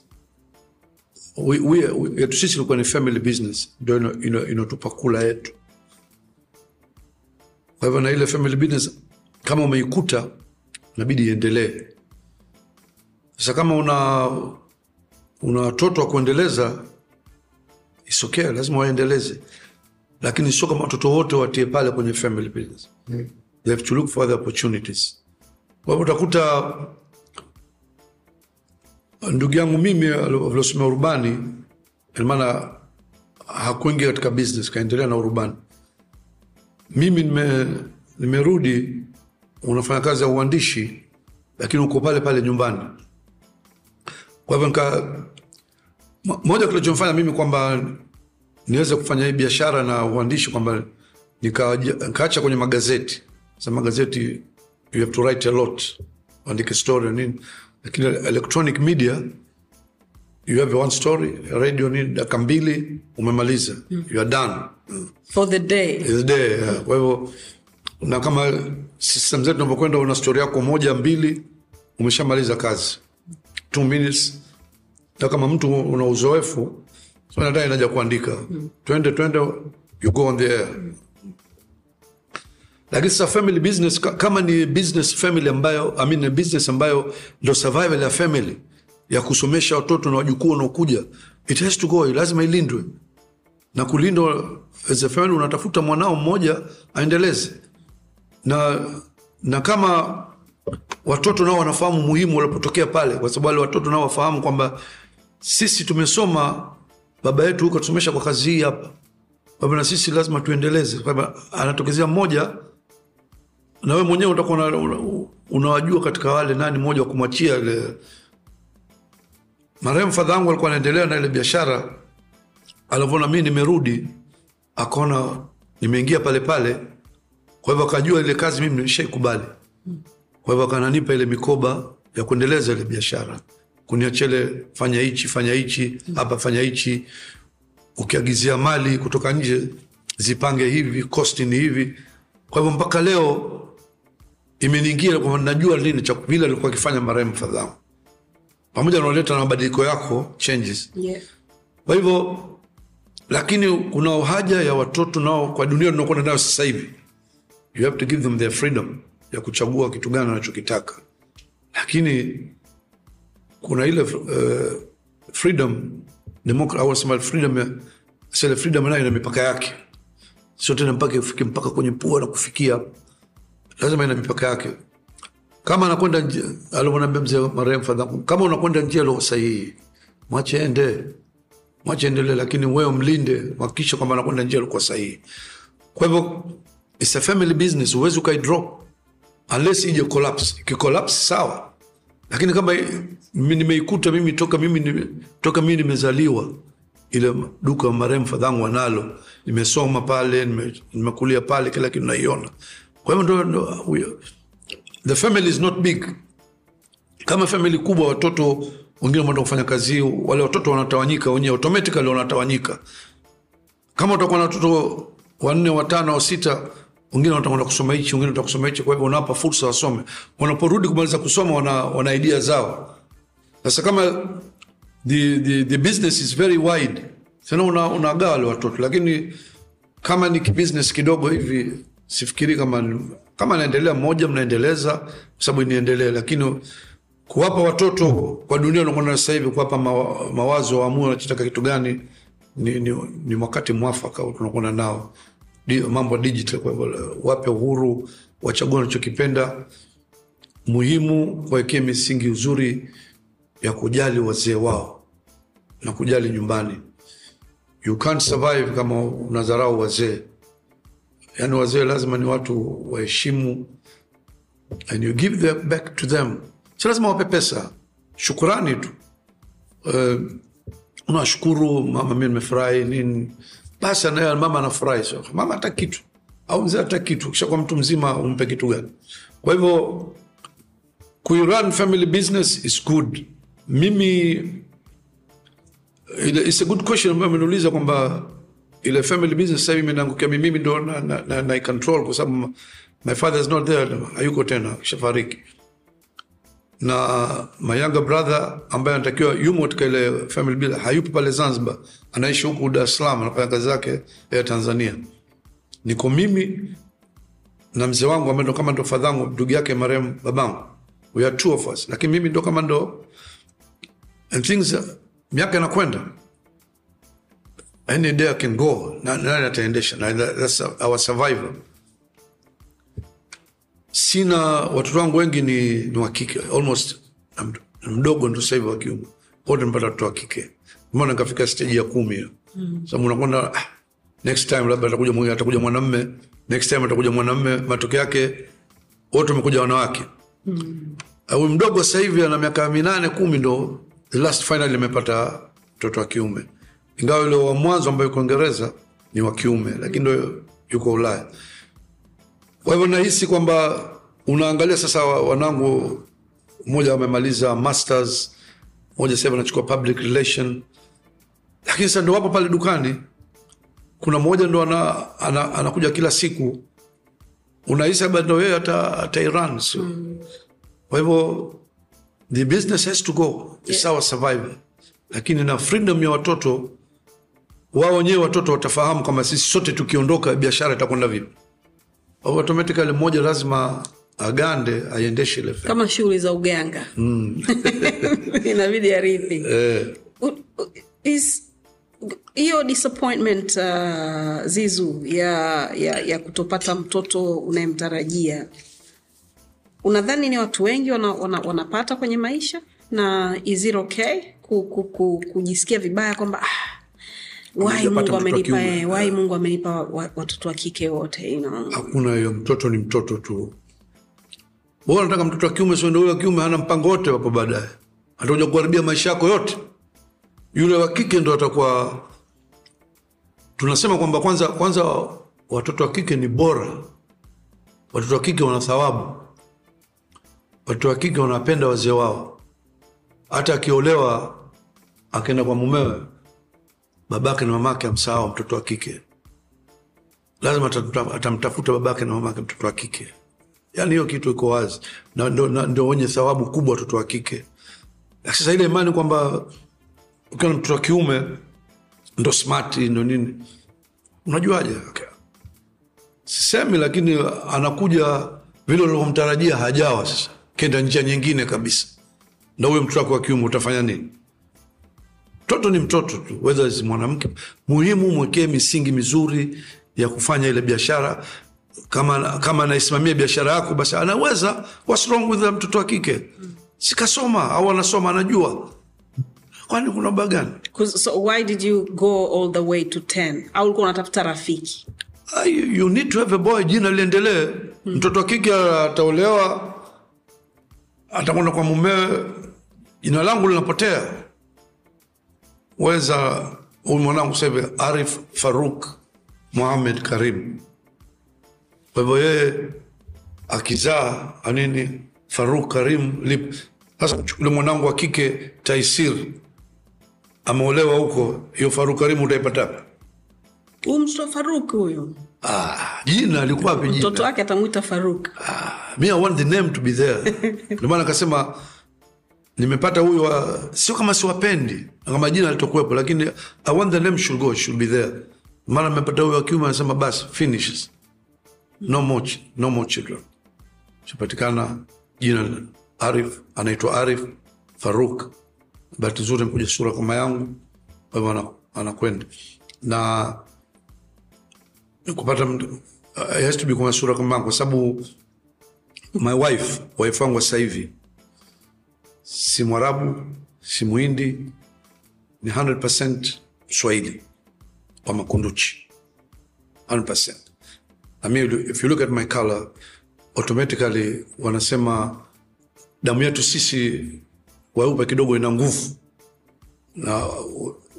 we, we, we, sisi ilikuwa ni family business. Ndio ino- ino- inotupa kula yetu. Kwa hivyo na ile family business kama umeikuta inabidi iendelee. Sasa kama una una watoto wa kuendeleza isokea okay, lazima waendeleze. Lakini sio kama watoto wote watie pale kwenye family business. They have to look for other opportunities. Kwa hivyo utakuta ndugu yangu mimi aliosomea urubani maana hakuingia katika business kaendelea na urubani. Mimi nime, nimerudi unafanya kazi ya uandishi lakini uko pale pale nyumbani. Kwa hivyo nika moja kilichomfanya mimi kwamba niweze kufanya hii biashara na uandishi kwamba nikaacha kwenye magazeti. Sa magazeti you have to write a lot andike story nini lakini electronic media you have one story radio ni dakika mbili umemaliza. You are done. For the day. The day yeah. kwa hivyo na kama system zetu unavyokwenda una stori yako moja mbili umeshamaliza kazi. Two minutes. Na kama mtu una uzoefu so nadai inaja kuandika. Twende twende you go on the air lakini sasa family business kama ni business family ambayo I mean, business ambayo ndo survival ya family ya kusomesha watoto na wajukuu wanaokuja it has to go lazima ilindwe. Na kulindwa as a family unatafuta mwanao mmoja aendeleze. Na na kama watoto nao wanafahamu muhimu walipotokea pale, kwa sababu wale watoto nao wafahamu kwamba sisi tumesoma, baba yetu huko tusomesha kwa kazi hii hapa, baba na sisi lazima tuendeleze. Kwamba anatokezea mmoja na wewe mwenyewe utakuwa una- una- unawajua katika wale nani mmoja wa kumwachia ile. Marehemu fadha yangu alikuwa anaendelea na ile biashara, alivyoona mi nimerudi, akaona nimeingia pale pale, kwa hivyo akajua ile kazi mimi nishaikubali kwa hivyo akananipa ile mikoba ya kuendeleza ile biashara, kuniachele fanya hichi fanya hichi hapa fanya hichi, ukiagizia mali kutoka nje zipange hivi, kosti ni hivi. Kwa hivyo mpaka leo imeniingia kwamba najua lini cha vile alikuwa akifanya marehemu Fadhamu, pamoja na unaleta na mabadiliko yako changes. Yeah. kwa hivyo lakini kuna haja ya watoto nao kwa dunia tunaokwenda nayo sasa hivi. You have to give them their freedom ya kuchagua kitu gani wanachokitaka. Lakini kuna ile uh, freedom democra- freedom ya sele freedom nayo ina mipaka yake. Sio tena mpaka ifike mpaka kwenye pua na kufikia lazima ina mipaka yake kama anakwenda alivyoniambia mzee marehemu fadhangu kama unakwenda njia lo sahihi mwache ende mwache endelee, lakini wewe mlinde, hakikisha kwamba anakwenda njia ilikuwa sahihi. Kwa hivyo it's a family business, huwezi ukaidrop unless ije collapse. Ikicollapse sawa, lakini kama nimeikuta mimi toka mimi toka mimi nimezaliwa ile duka marehemu fadhangu wanalo, nimesoma pale, nime- nimekulia pale, kila kitu naiona. Kwa hivyo ndo, the family is not big kama family kubwa, watoto wengine wanaenda kufanya kazi, wale watoto wanatawanyika wenyewe, automatically wanatawanyika. Kama utakuwa na watoto wanne, watano au sita, wengine watakwenda kusoma hichi, wengine watakwenda kusoma hichi. Kwa hivyo unawapa fursa wasome, wanaporudi kumaliza kusoma wana, wana idea zao. Sasa kama the, the, the business is very wide, una, unagawa wale watoto, lakini kama ni kibusiness kidogo hivi sifikiri kama kama naendelea mmoja mnaendeleza kwa sababu niendelee, lakini kuwapa watoto kwa dunia unakwenda sasa hivi, kuwapa ma, mawazo waamue wanachotaka kitu gani, ni, ni, ni wakati mwafaka tunakwenda nao Di, mambo digital. Kwa hivyo wape uhuru, wachague wanachokipenda. Muhimu wawekee misingi uzuri ya kujali wazee wao na kujali nyumbani. You can't survive kama unadharau wazee. Yani wazee lazima ni watu waheshimu, and you give them back to them. Si lazima wape pesa, shukurani tu. Uh, unashukuru mama, mi nimefurahi nini, basi anaye mama anafurahi. So, mama hata kitu au mzee hata kitu, kisha kwa mtu mzima umpe kitu gani? Kwa hivyo kuirun family business is good. Mimi it's a good question ambayo ameniuliza kwamba ile family business sasa hivi imeangukia mimi mimi ndo na, na, na, na control kwa sababu my father is not there, hayuko tena, kishafariki. Na my younger brother ambaye anatakiwa yumo katika ile family business hayupo pale Zanzibar, anaishi huku Dar es Salaam, anafanya kazi zake ya Tanzania. Niko mimi na mzee wangu ambaye ndo kama ndo fadhangu, ndugu yake marehemu babangu, we are two of us, lakini mimi ndo kama ndo and things, miaka inakwenda any day I can go, nani ataendesha? That's our survival. Sina watoto wangu wengi ni, ni wa kike almost, mdogo ndo sahivi wa kiume, wote mpata watoto wa kike, maana nikafika steji ya kumi hiyo mm. Sababu unakwenda ah, next time labda atakuja atakuja mwanamme, next time atakuja mwanamme, matokeo yake wote wamekuja wanawake mm. Huyu mdogo sasa hivi ana miaka minane kumi, ndo the last final amepata mtoto wa kiume ingawa yule wa mwanzo ambaye yuko Uingereza ni wa kiume, lakini ndo yuko Ulaya. Kwa hivyo nahisi kwamba unaangalia sasa, wanangu, mmoja wamemaliza masters, mmoja sasa anachukua public relation, lakini sasa ndo wapo pale dukani. Kuna mmoja ndo ana, ana, anakuja kila siku, unahisi labda ndo yeye ata Iran so. mm. Kwa hivyo the business has to go, it's our survival, lakini na freedom ya watoto wao wenyewe watoto watafahamu kama sisi sote tukiondoka biashara itakwenda vipi. Automatically mmoja lazima agande aiendeshe ile kama shughuli za uganga mm. inabidi arithi eh. hiyo disappointment uh, Zizu ya, ya, ya kutopata mtoto unayemtarajia unadhani ni watu wengi wana, wana, wanapata kwenye maisha na is it okay ku, ku, ku, kujisikia vibaya kwamba ah, wai mungu amenipa eh, wai mungu amenipa watoto wa kike wote you know? hakuna hiyo mtoto ni mtoto tu. Bora nataka mtoto wa kiume siende ule wa kiume hana mpango wote wapo baadaye. Atakuja kuharibia maisha yako yote. Yule wa kike ndo atakuwa tunasema kwamba kwanza kwanza watoto wa kike ni bora. Watoto wa kike wana thawabu. Watoto wa kike wanapenda wazee wao. Hata akiolewa akaenda kwa mumewe babake na mamake amsahau mtoto wa kike. Lazima atamtafuta babake na mamake mtoto wa kike. Yani hiyo kitu iko wazi. Ndo wenye thawabu kubwa watoto wa kike. Sasa ile imani kwamba ukiwa na mtoto wa kiume ndo smati ndo nini. Unajuaje? Okay. sisemi lakini anakuja vile ulivyomtarajia hajawa sasa. Kenda njia nyingine kabisa. Na huyo mtoto wako wa kiume utafanya nini mtoto ni mtoto tu wedha si mwanamke. Muhimu mwekee misingi mizuri ya kufanya ile biashara. Kama kama anaisimamia biashara yako basi anaweza. What's wrong with mtoto wa kike? Sikasoma au anasoma anajua. Kwani kuna baa gani? So why did you go all the way to 10 au ulikuwa unatafuta rafiki? Ah, you need to have a boy jina liendelee. Mtoto wa kike ataolewa atakwenda kwa mumewe jina langu linapotea weza huyu mwanangu sasa hivi arif faruk muhamed karim. Kwa hivyo yeye akizaa anini faruk karim lip. Sasa ule mwanangu wa kike taisir ameolewa huko. Hiyo faruk karim utaipata mtoto faruk huyo. ah, jina alikuwa wapi jina? Mtoto wake atamwita faruk mi I want the name to be there. Ndio maana akasema nimepata huyo wa- sio kama siwapendi kama jina alitokuwepo, lakini I want the name should go should be there. Mara nimepata huyo wa kiume anasema basi finishes. No more, no more children. Shapatikana jina arif anaitwa arif faruk bahati nzuri mkuja sura kama yangu kwa hivyo anakwenda. Na kupata uh, has to be kwa sura kama yangu kwa sababu my wife wife wangu sasa hivi si mwarabu si muhindi ni 100 swahili wa makunduchi. 100 I mean, if you look at my color automatically wanasema damu yetu sisi weupe kidogo ina nguvu. Na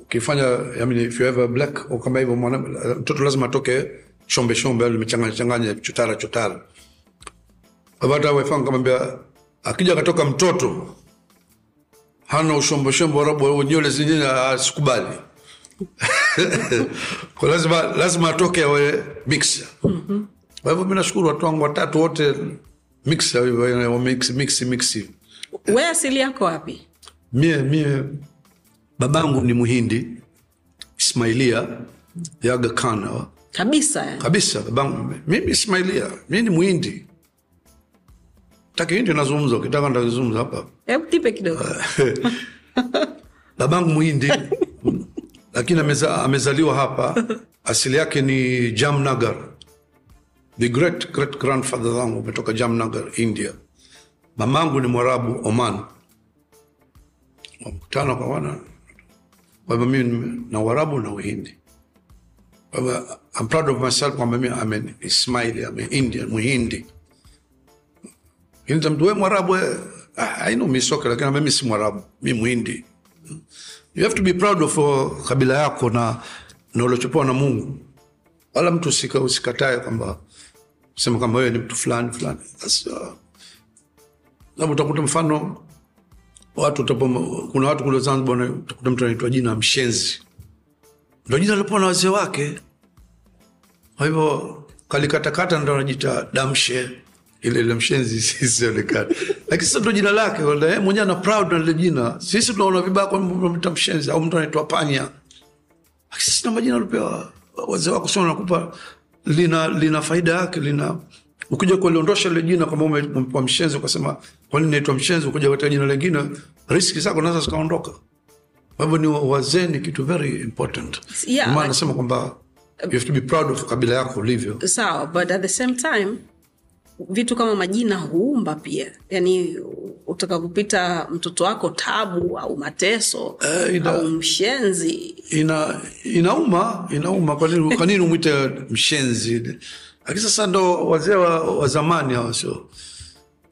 ukifanya I mean, if you have a black au kama hivyo mtoto lazima atoke shombe shombe limechanganya changanya chotara chotara akija akatoka mtoto hana ushomboshombo warabu nywele zingine asikubali. sikubali kwa lazima lazima atoke awe mix kwa hivyo mi nashukuru watu wangu watatu wote mix wa mix mix mix. We asili yako wapi? Mie mie babangu ni muhindi ismailia ya Aga Khan kabisa kabisa babangu. Mimi ismailia mi ni muhindi taki nazungumza ukitaka ndazungumza hapa. Hebu tipe kidogo. Babangu muhindi lakini ameza, amezaliwa hapa. Asili yake ni jamnagar. The great great grandfather wangu umetoka jamnagar india. Mamangu ni mwarabu oman. Wamkutana kwa wana. Kwa hivyo mimi na uarabu na uhindi. Kwa hivyo I'm proud of myself kwamba mimi I'm an Ismaili, I'm an Indian, muhindi Kinita mtu we mwarabu we, ah, I know misoke lakini mimi si mwarabu mi muhindi. You have to be proud of uh, kabila yako na na ulochopewa na mungu. Wala mtu usika, usikatae kwamba sema kwamba wewe ni mtu fulani fulani. That's, uh, labda utakuta mfano watu utapo, kuna watu kule zanzibar utakuta mtu anaitwa jina mshenzi. Ndo jina alipewa na wazee wake. Kwa hivyo kalikatakata ndo anajita damshe ile ile mshenzi sisionekana lakini sasa ndo jina lake mwenyewe ana proud na lile jina. Sisi tunaona vibaya kwa mta mshenzi au mtu anaitwa panya. Lakini sisi na majina alipewa wazee wako sio nakupa lina lina faida yake lina ukija kuliondosha lile jina kwamba ume- mshenzi ukasema kwa nini naitwa mshenzi ukuja katika jina lingine riski zako naweza zikaondoka. Kwa hivyo ni wazee ni kitu very important. Yeah, maana like- nasema kwamba you have to be proud of kabila yako ulivyo. Sawa but at the same time vitu kama majina huumba pia. Yani utakapopita mtoto wako tabu au mateso Eh, ina- au mshenzi. ina inauma inauma. Kwa nini kwa umwite mshenzi? Lakini sasa ndo wazee wa, wa zamani hawa sio?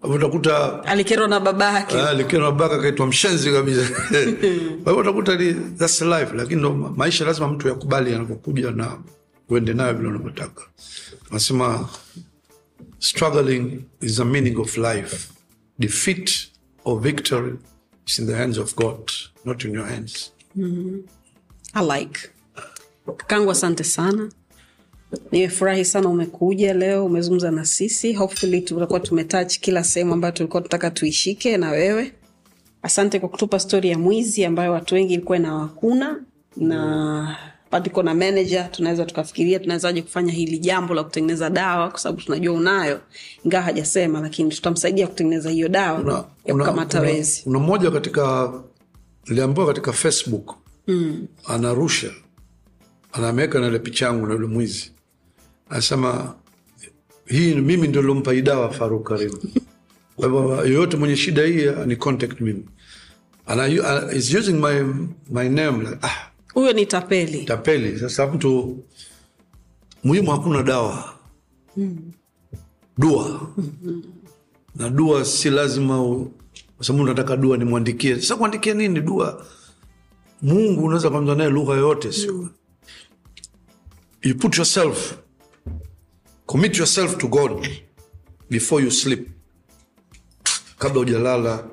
Utakuta alikerwa na babake, alikerwa na babake akaitwa kaitwa mshenzi kabisa. Kwa hivyo utakuta ni that's life. Lakini ndo maisha lazima mtu yakubali yanavyokuja na uende nayo vile unavyotaka. Nasema struggling is the meaning of life. Defeat or victory is in the hands of god not in your hands. I like. Kangu, asante sana. Nimefurahi sana umekuja leo umezungumza na sisi. Hopefully tutakuwa tumetouch kila sehemu ambayo tulikuwa tunataka tuishike na wewe. Asante kwa kutupa stori ya mwizi ambayo watu wengi ilikuwa inawakuna na patiko na manager tunaweza tukafikiria tunawezaje kufanya hili jambo la kutengeneza dawa kwa sababu tunajua unayo. Ingawa hajasema lakini tutamsaidia kutengeneza hiyo dawa Una- ya kukamata wezi. Kuna mmoja katika niliambiwa katika facebook mm. anarusha anameweka na ile picha yangu na yule mwizi. Anasema hii mimi ndio lompa hii dawa faruk kwa hivyo yoyote mwenye shida hii ni contact mimi. Ana, is using my, my name like, ah, huyo ni tapeli. Tapeli. Sasa mtu muhimu hakuna dawa. Dua. Na dua si lazima u- sababu nataka dua nimwandikie. Sasa kuandikia nini dua? Mungu unaweza kwanza naye lugha yoyote sio? You put yourself commit yourself to god before you sleep. Kabla ujalala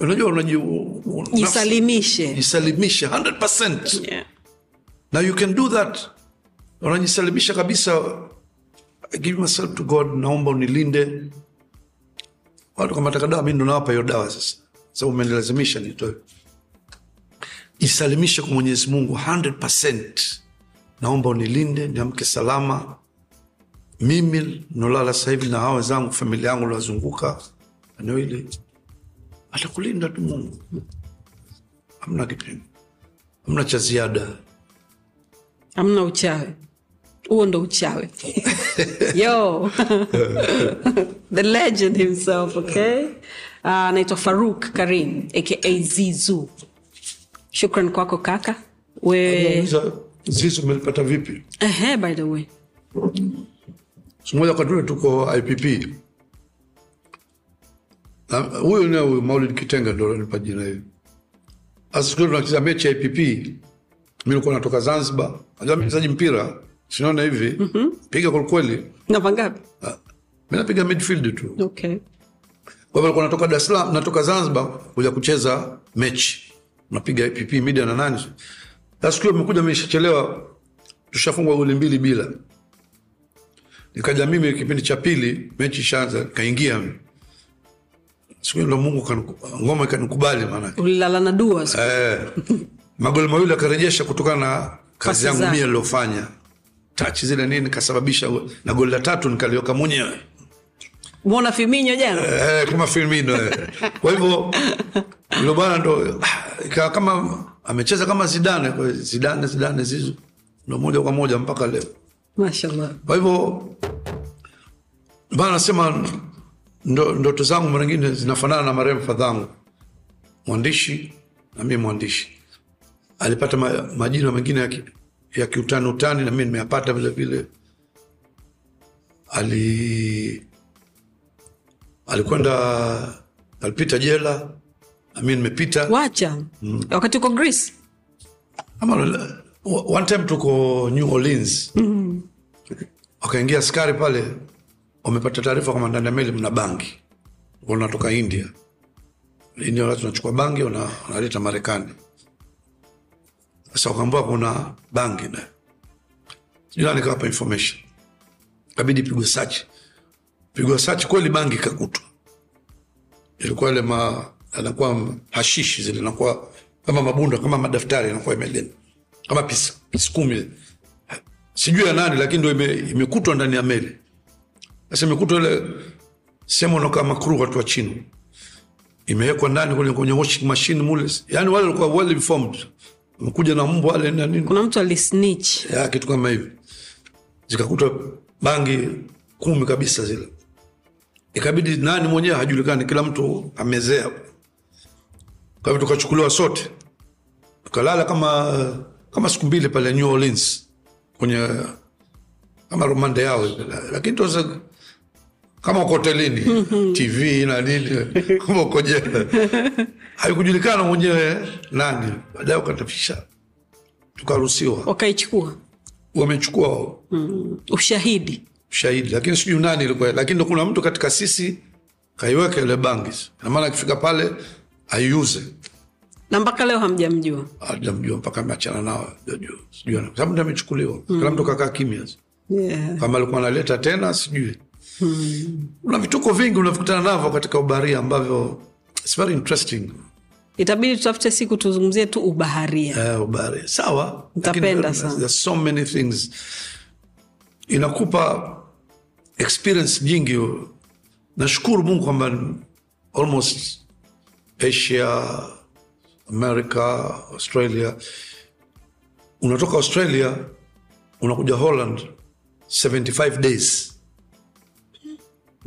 unajua unaji- u- jisalimishe jisalimishe 100 yeah. now you can do that. Unajisalimisha kabisa. I give myself to god naomba unilinde. Watu kama taka dawa mi ndo nawapa hiyo dawa sasa. Sababu umenilazimisha nitoe. Jisalimishe kwa mwenyezi mungu 100 naomba unilinde niamke salama. Mimi nolala sasa hivi na hawa wenzangu familia yangu liwazunguka eneo hili atakulinda tu mungu. Hamna kitu hamna cha ziada. Hamna uchawi. Huo ndo uchawi. Yo. The legend himself okay? Anaitwa anaitwa faruk karim aka zizu. Shukran kwako kaka. We Zizu umelipata vipi? Ehe, by the way. Siku moja katule tuko ipp huyu ni huyu maulid kitenga ndo nipa jina hiyo sasa siku tunacheza mechi ya ipp mi nilikuwa natoka zanzibar. Najua mchezaji mpira sinaona hivi? Piga kwelikweli namba ngapi? Mi napiga midfield tu. Okay. Kwa hivyo nilikuwa natoka dar es salaam natoka zanzibar kuja kucheza mechi. Napiga ipp media na nani. Sasa siku hiyo ameshachelewa tushafungwa goli mbili bila. Nikaja mimi kipindi cha pili mechi ishaanza nikaingia mimi. Siku mungu ngoma ikanikubali maanake. Ulilala na dua siku- eh, magoli mawili akarejesha kutokana na kazi yangu zake. mie niliofanya. Tachi zile nini kasababisha na goli la tatu nikaliweka mwenyewe. Mwona Firmino jana? Eh, kama Firmino eh. Kwa hivyo yule bwana ndo ah, ikawa kama amecheza kama Zidane, kwa Zidane Zidane Zizu ndo moja kwa moja mpaka leo. mashallah. Kwa hivyo bwana nasema ndo, ndoto zangu mara nyingine zinafanana na marehemu fadhangu. Mwandishi na mimi mwandishi. Alipata ma, majina mengine ya, ki, ya kiutani utani na mimi nimeyapata vile vile. Ali alikwenda alipita jela na mimi nimepita. Wacha. Wakati uko greece? Ama one time tuko new orleans. Wakaingia askari pale wamepata taarifa kwamba ndani ya meli mna bangi. Wanatoka india. India watu wanachukua bangi wanaleta marekani. Sasa wakaambua kuna bangi na ila nikawapa information. Kabidi pigwe sachi pigwa sachi kweli bangi kakutwa ilikuwa ile ma anakuwa hashishi zile nakuwa kama mabunda kama madaftari anakuwa imelena kama pisi, pisi kumi. Sijui ya nani lakini ndo ime- imekutwa ndani ya meli sasa imekutwa ile sehemu wanakaa makruh watu wa chini. Imewekwa ndani kwenye, kwenye washing machine mule. Yani wale walikuwa well informed. Wamekuja na mbwa wale na nini. Kuna mtu alisnitch ya kitu kama hivi zikakutwa bangi kumi kabisa zile. Ikabidi nani mwenyewe hajulikani kila mtu amezea. Kwa hivyo tukachukuliwa sote. Tukalala kama kama siku mbili pale new orleans. Kwenye kama romande yao. Lakini tuweza kama uko hotelini tv na nini kama uko jela haikujulikana mwenyewe nani. Baadaye ukatafisha tukaruhusiwa. Wakaichukua wamechukua. Mm. ushahidi? Ushahidi, lakini sijui nani ilikuwa. Lakini ndo kuna mtu katika sisi kaiweka ile bangi namaana akifika pale aiuze. Na mpaka leo hamjamjua? Ajamjua mpaka ameachana nao sijui sababu ndo amechukuliwa. Kila mtu kakaa kimya. Yeah. kama alikuwa analeta tena sijui kuna vituko vingi unavikutana navyo katika ubaharia ambavyo it's very interesting. Itabidi tutafute siku tuzungumzie tu ubaharia. Uh, ubaharia. Sawa ntapenda sana. so many things. Inakupa experience nyingi. Nashukuru mungu kwamba almost asia america australia. Unatoka australia unakuja holland 75 days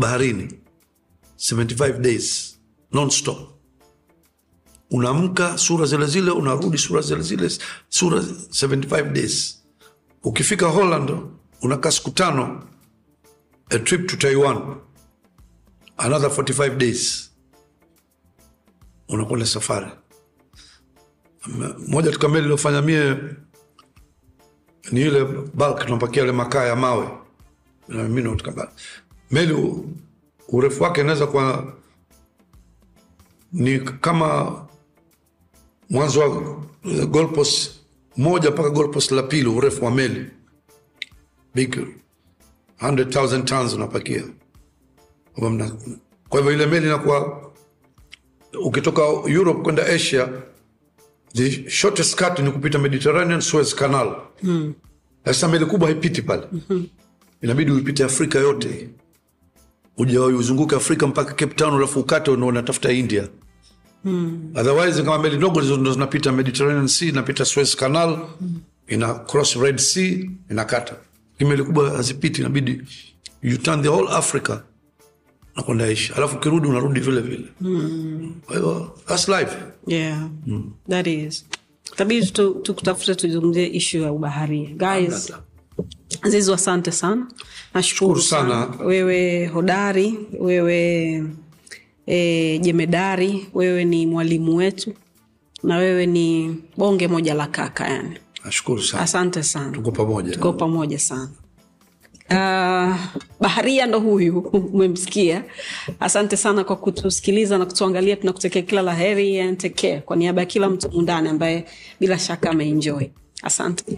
baharini. 75 days nonstop. Unaamka sura zile zile unarudi sura zile zile sura 75 days. Ukifika holland unakaa siku tano a trip to taiwan another 45 days. Unakwenda safari. Moja katika meli iliofanya mie ni ile bulk tunapakia ile makaa ya mawe. Na mimi katika bulk. meli u- urefu wake inaweza kuwa ni kama mwanzo wa goalpost moja mpaka goalpost la pili urefu wa meli. Big 100,000 tons unapakia. Kwa kwa hivyo ile meli inakuwa ukitoka europe kwenda asia the shortest cut ni kupita mediterranean suez canal. Sasa meli kubwa haipiti pale. Inabidi uipite afrika yote uja uzunguke afrika mpaka cape town alafu ukate unatafuta india? Otherwise kama meli ndogo ndo zinapita mediterranean sea inapita suez canal ina cross red sea inakata. Meli kubwa hazipiti inabidi you turn the whole africa asia. Alafu ukirudi unarudi vile vile. Kwa hivyo thats life. Yeah. that is. Tabidi tukutafute tuzungumzie ishu ya ubaharia. Guys zizo asante sana nashukuru sana. sana. wewe hodari wewe e, jemedari wewe ni mwalimu wetu na wewe ni bonge moja la kaka yani. Nashukuru sana. Asante sana. Tuko pamoja. Tuko pamoja sana. Uh, baharia ndo huyu umemsikia. Asante sana kwa kutusikiliza na kutuangalia. Tunakutekea kila la heri and take care. Kwa niaba ya kila mtu mundani ambaye bila shaka ameenjoy. Asante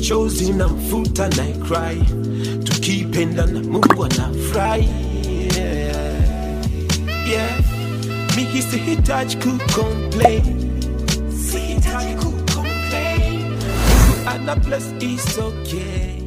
chozi na mfuta na cry, tukipenda na Mungu anafurahi. Yeah. yeah. Mimi sihitaji kucomplain, sihitaji ku complain, ana bless is okay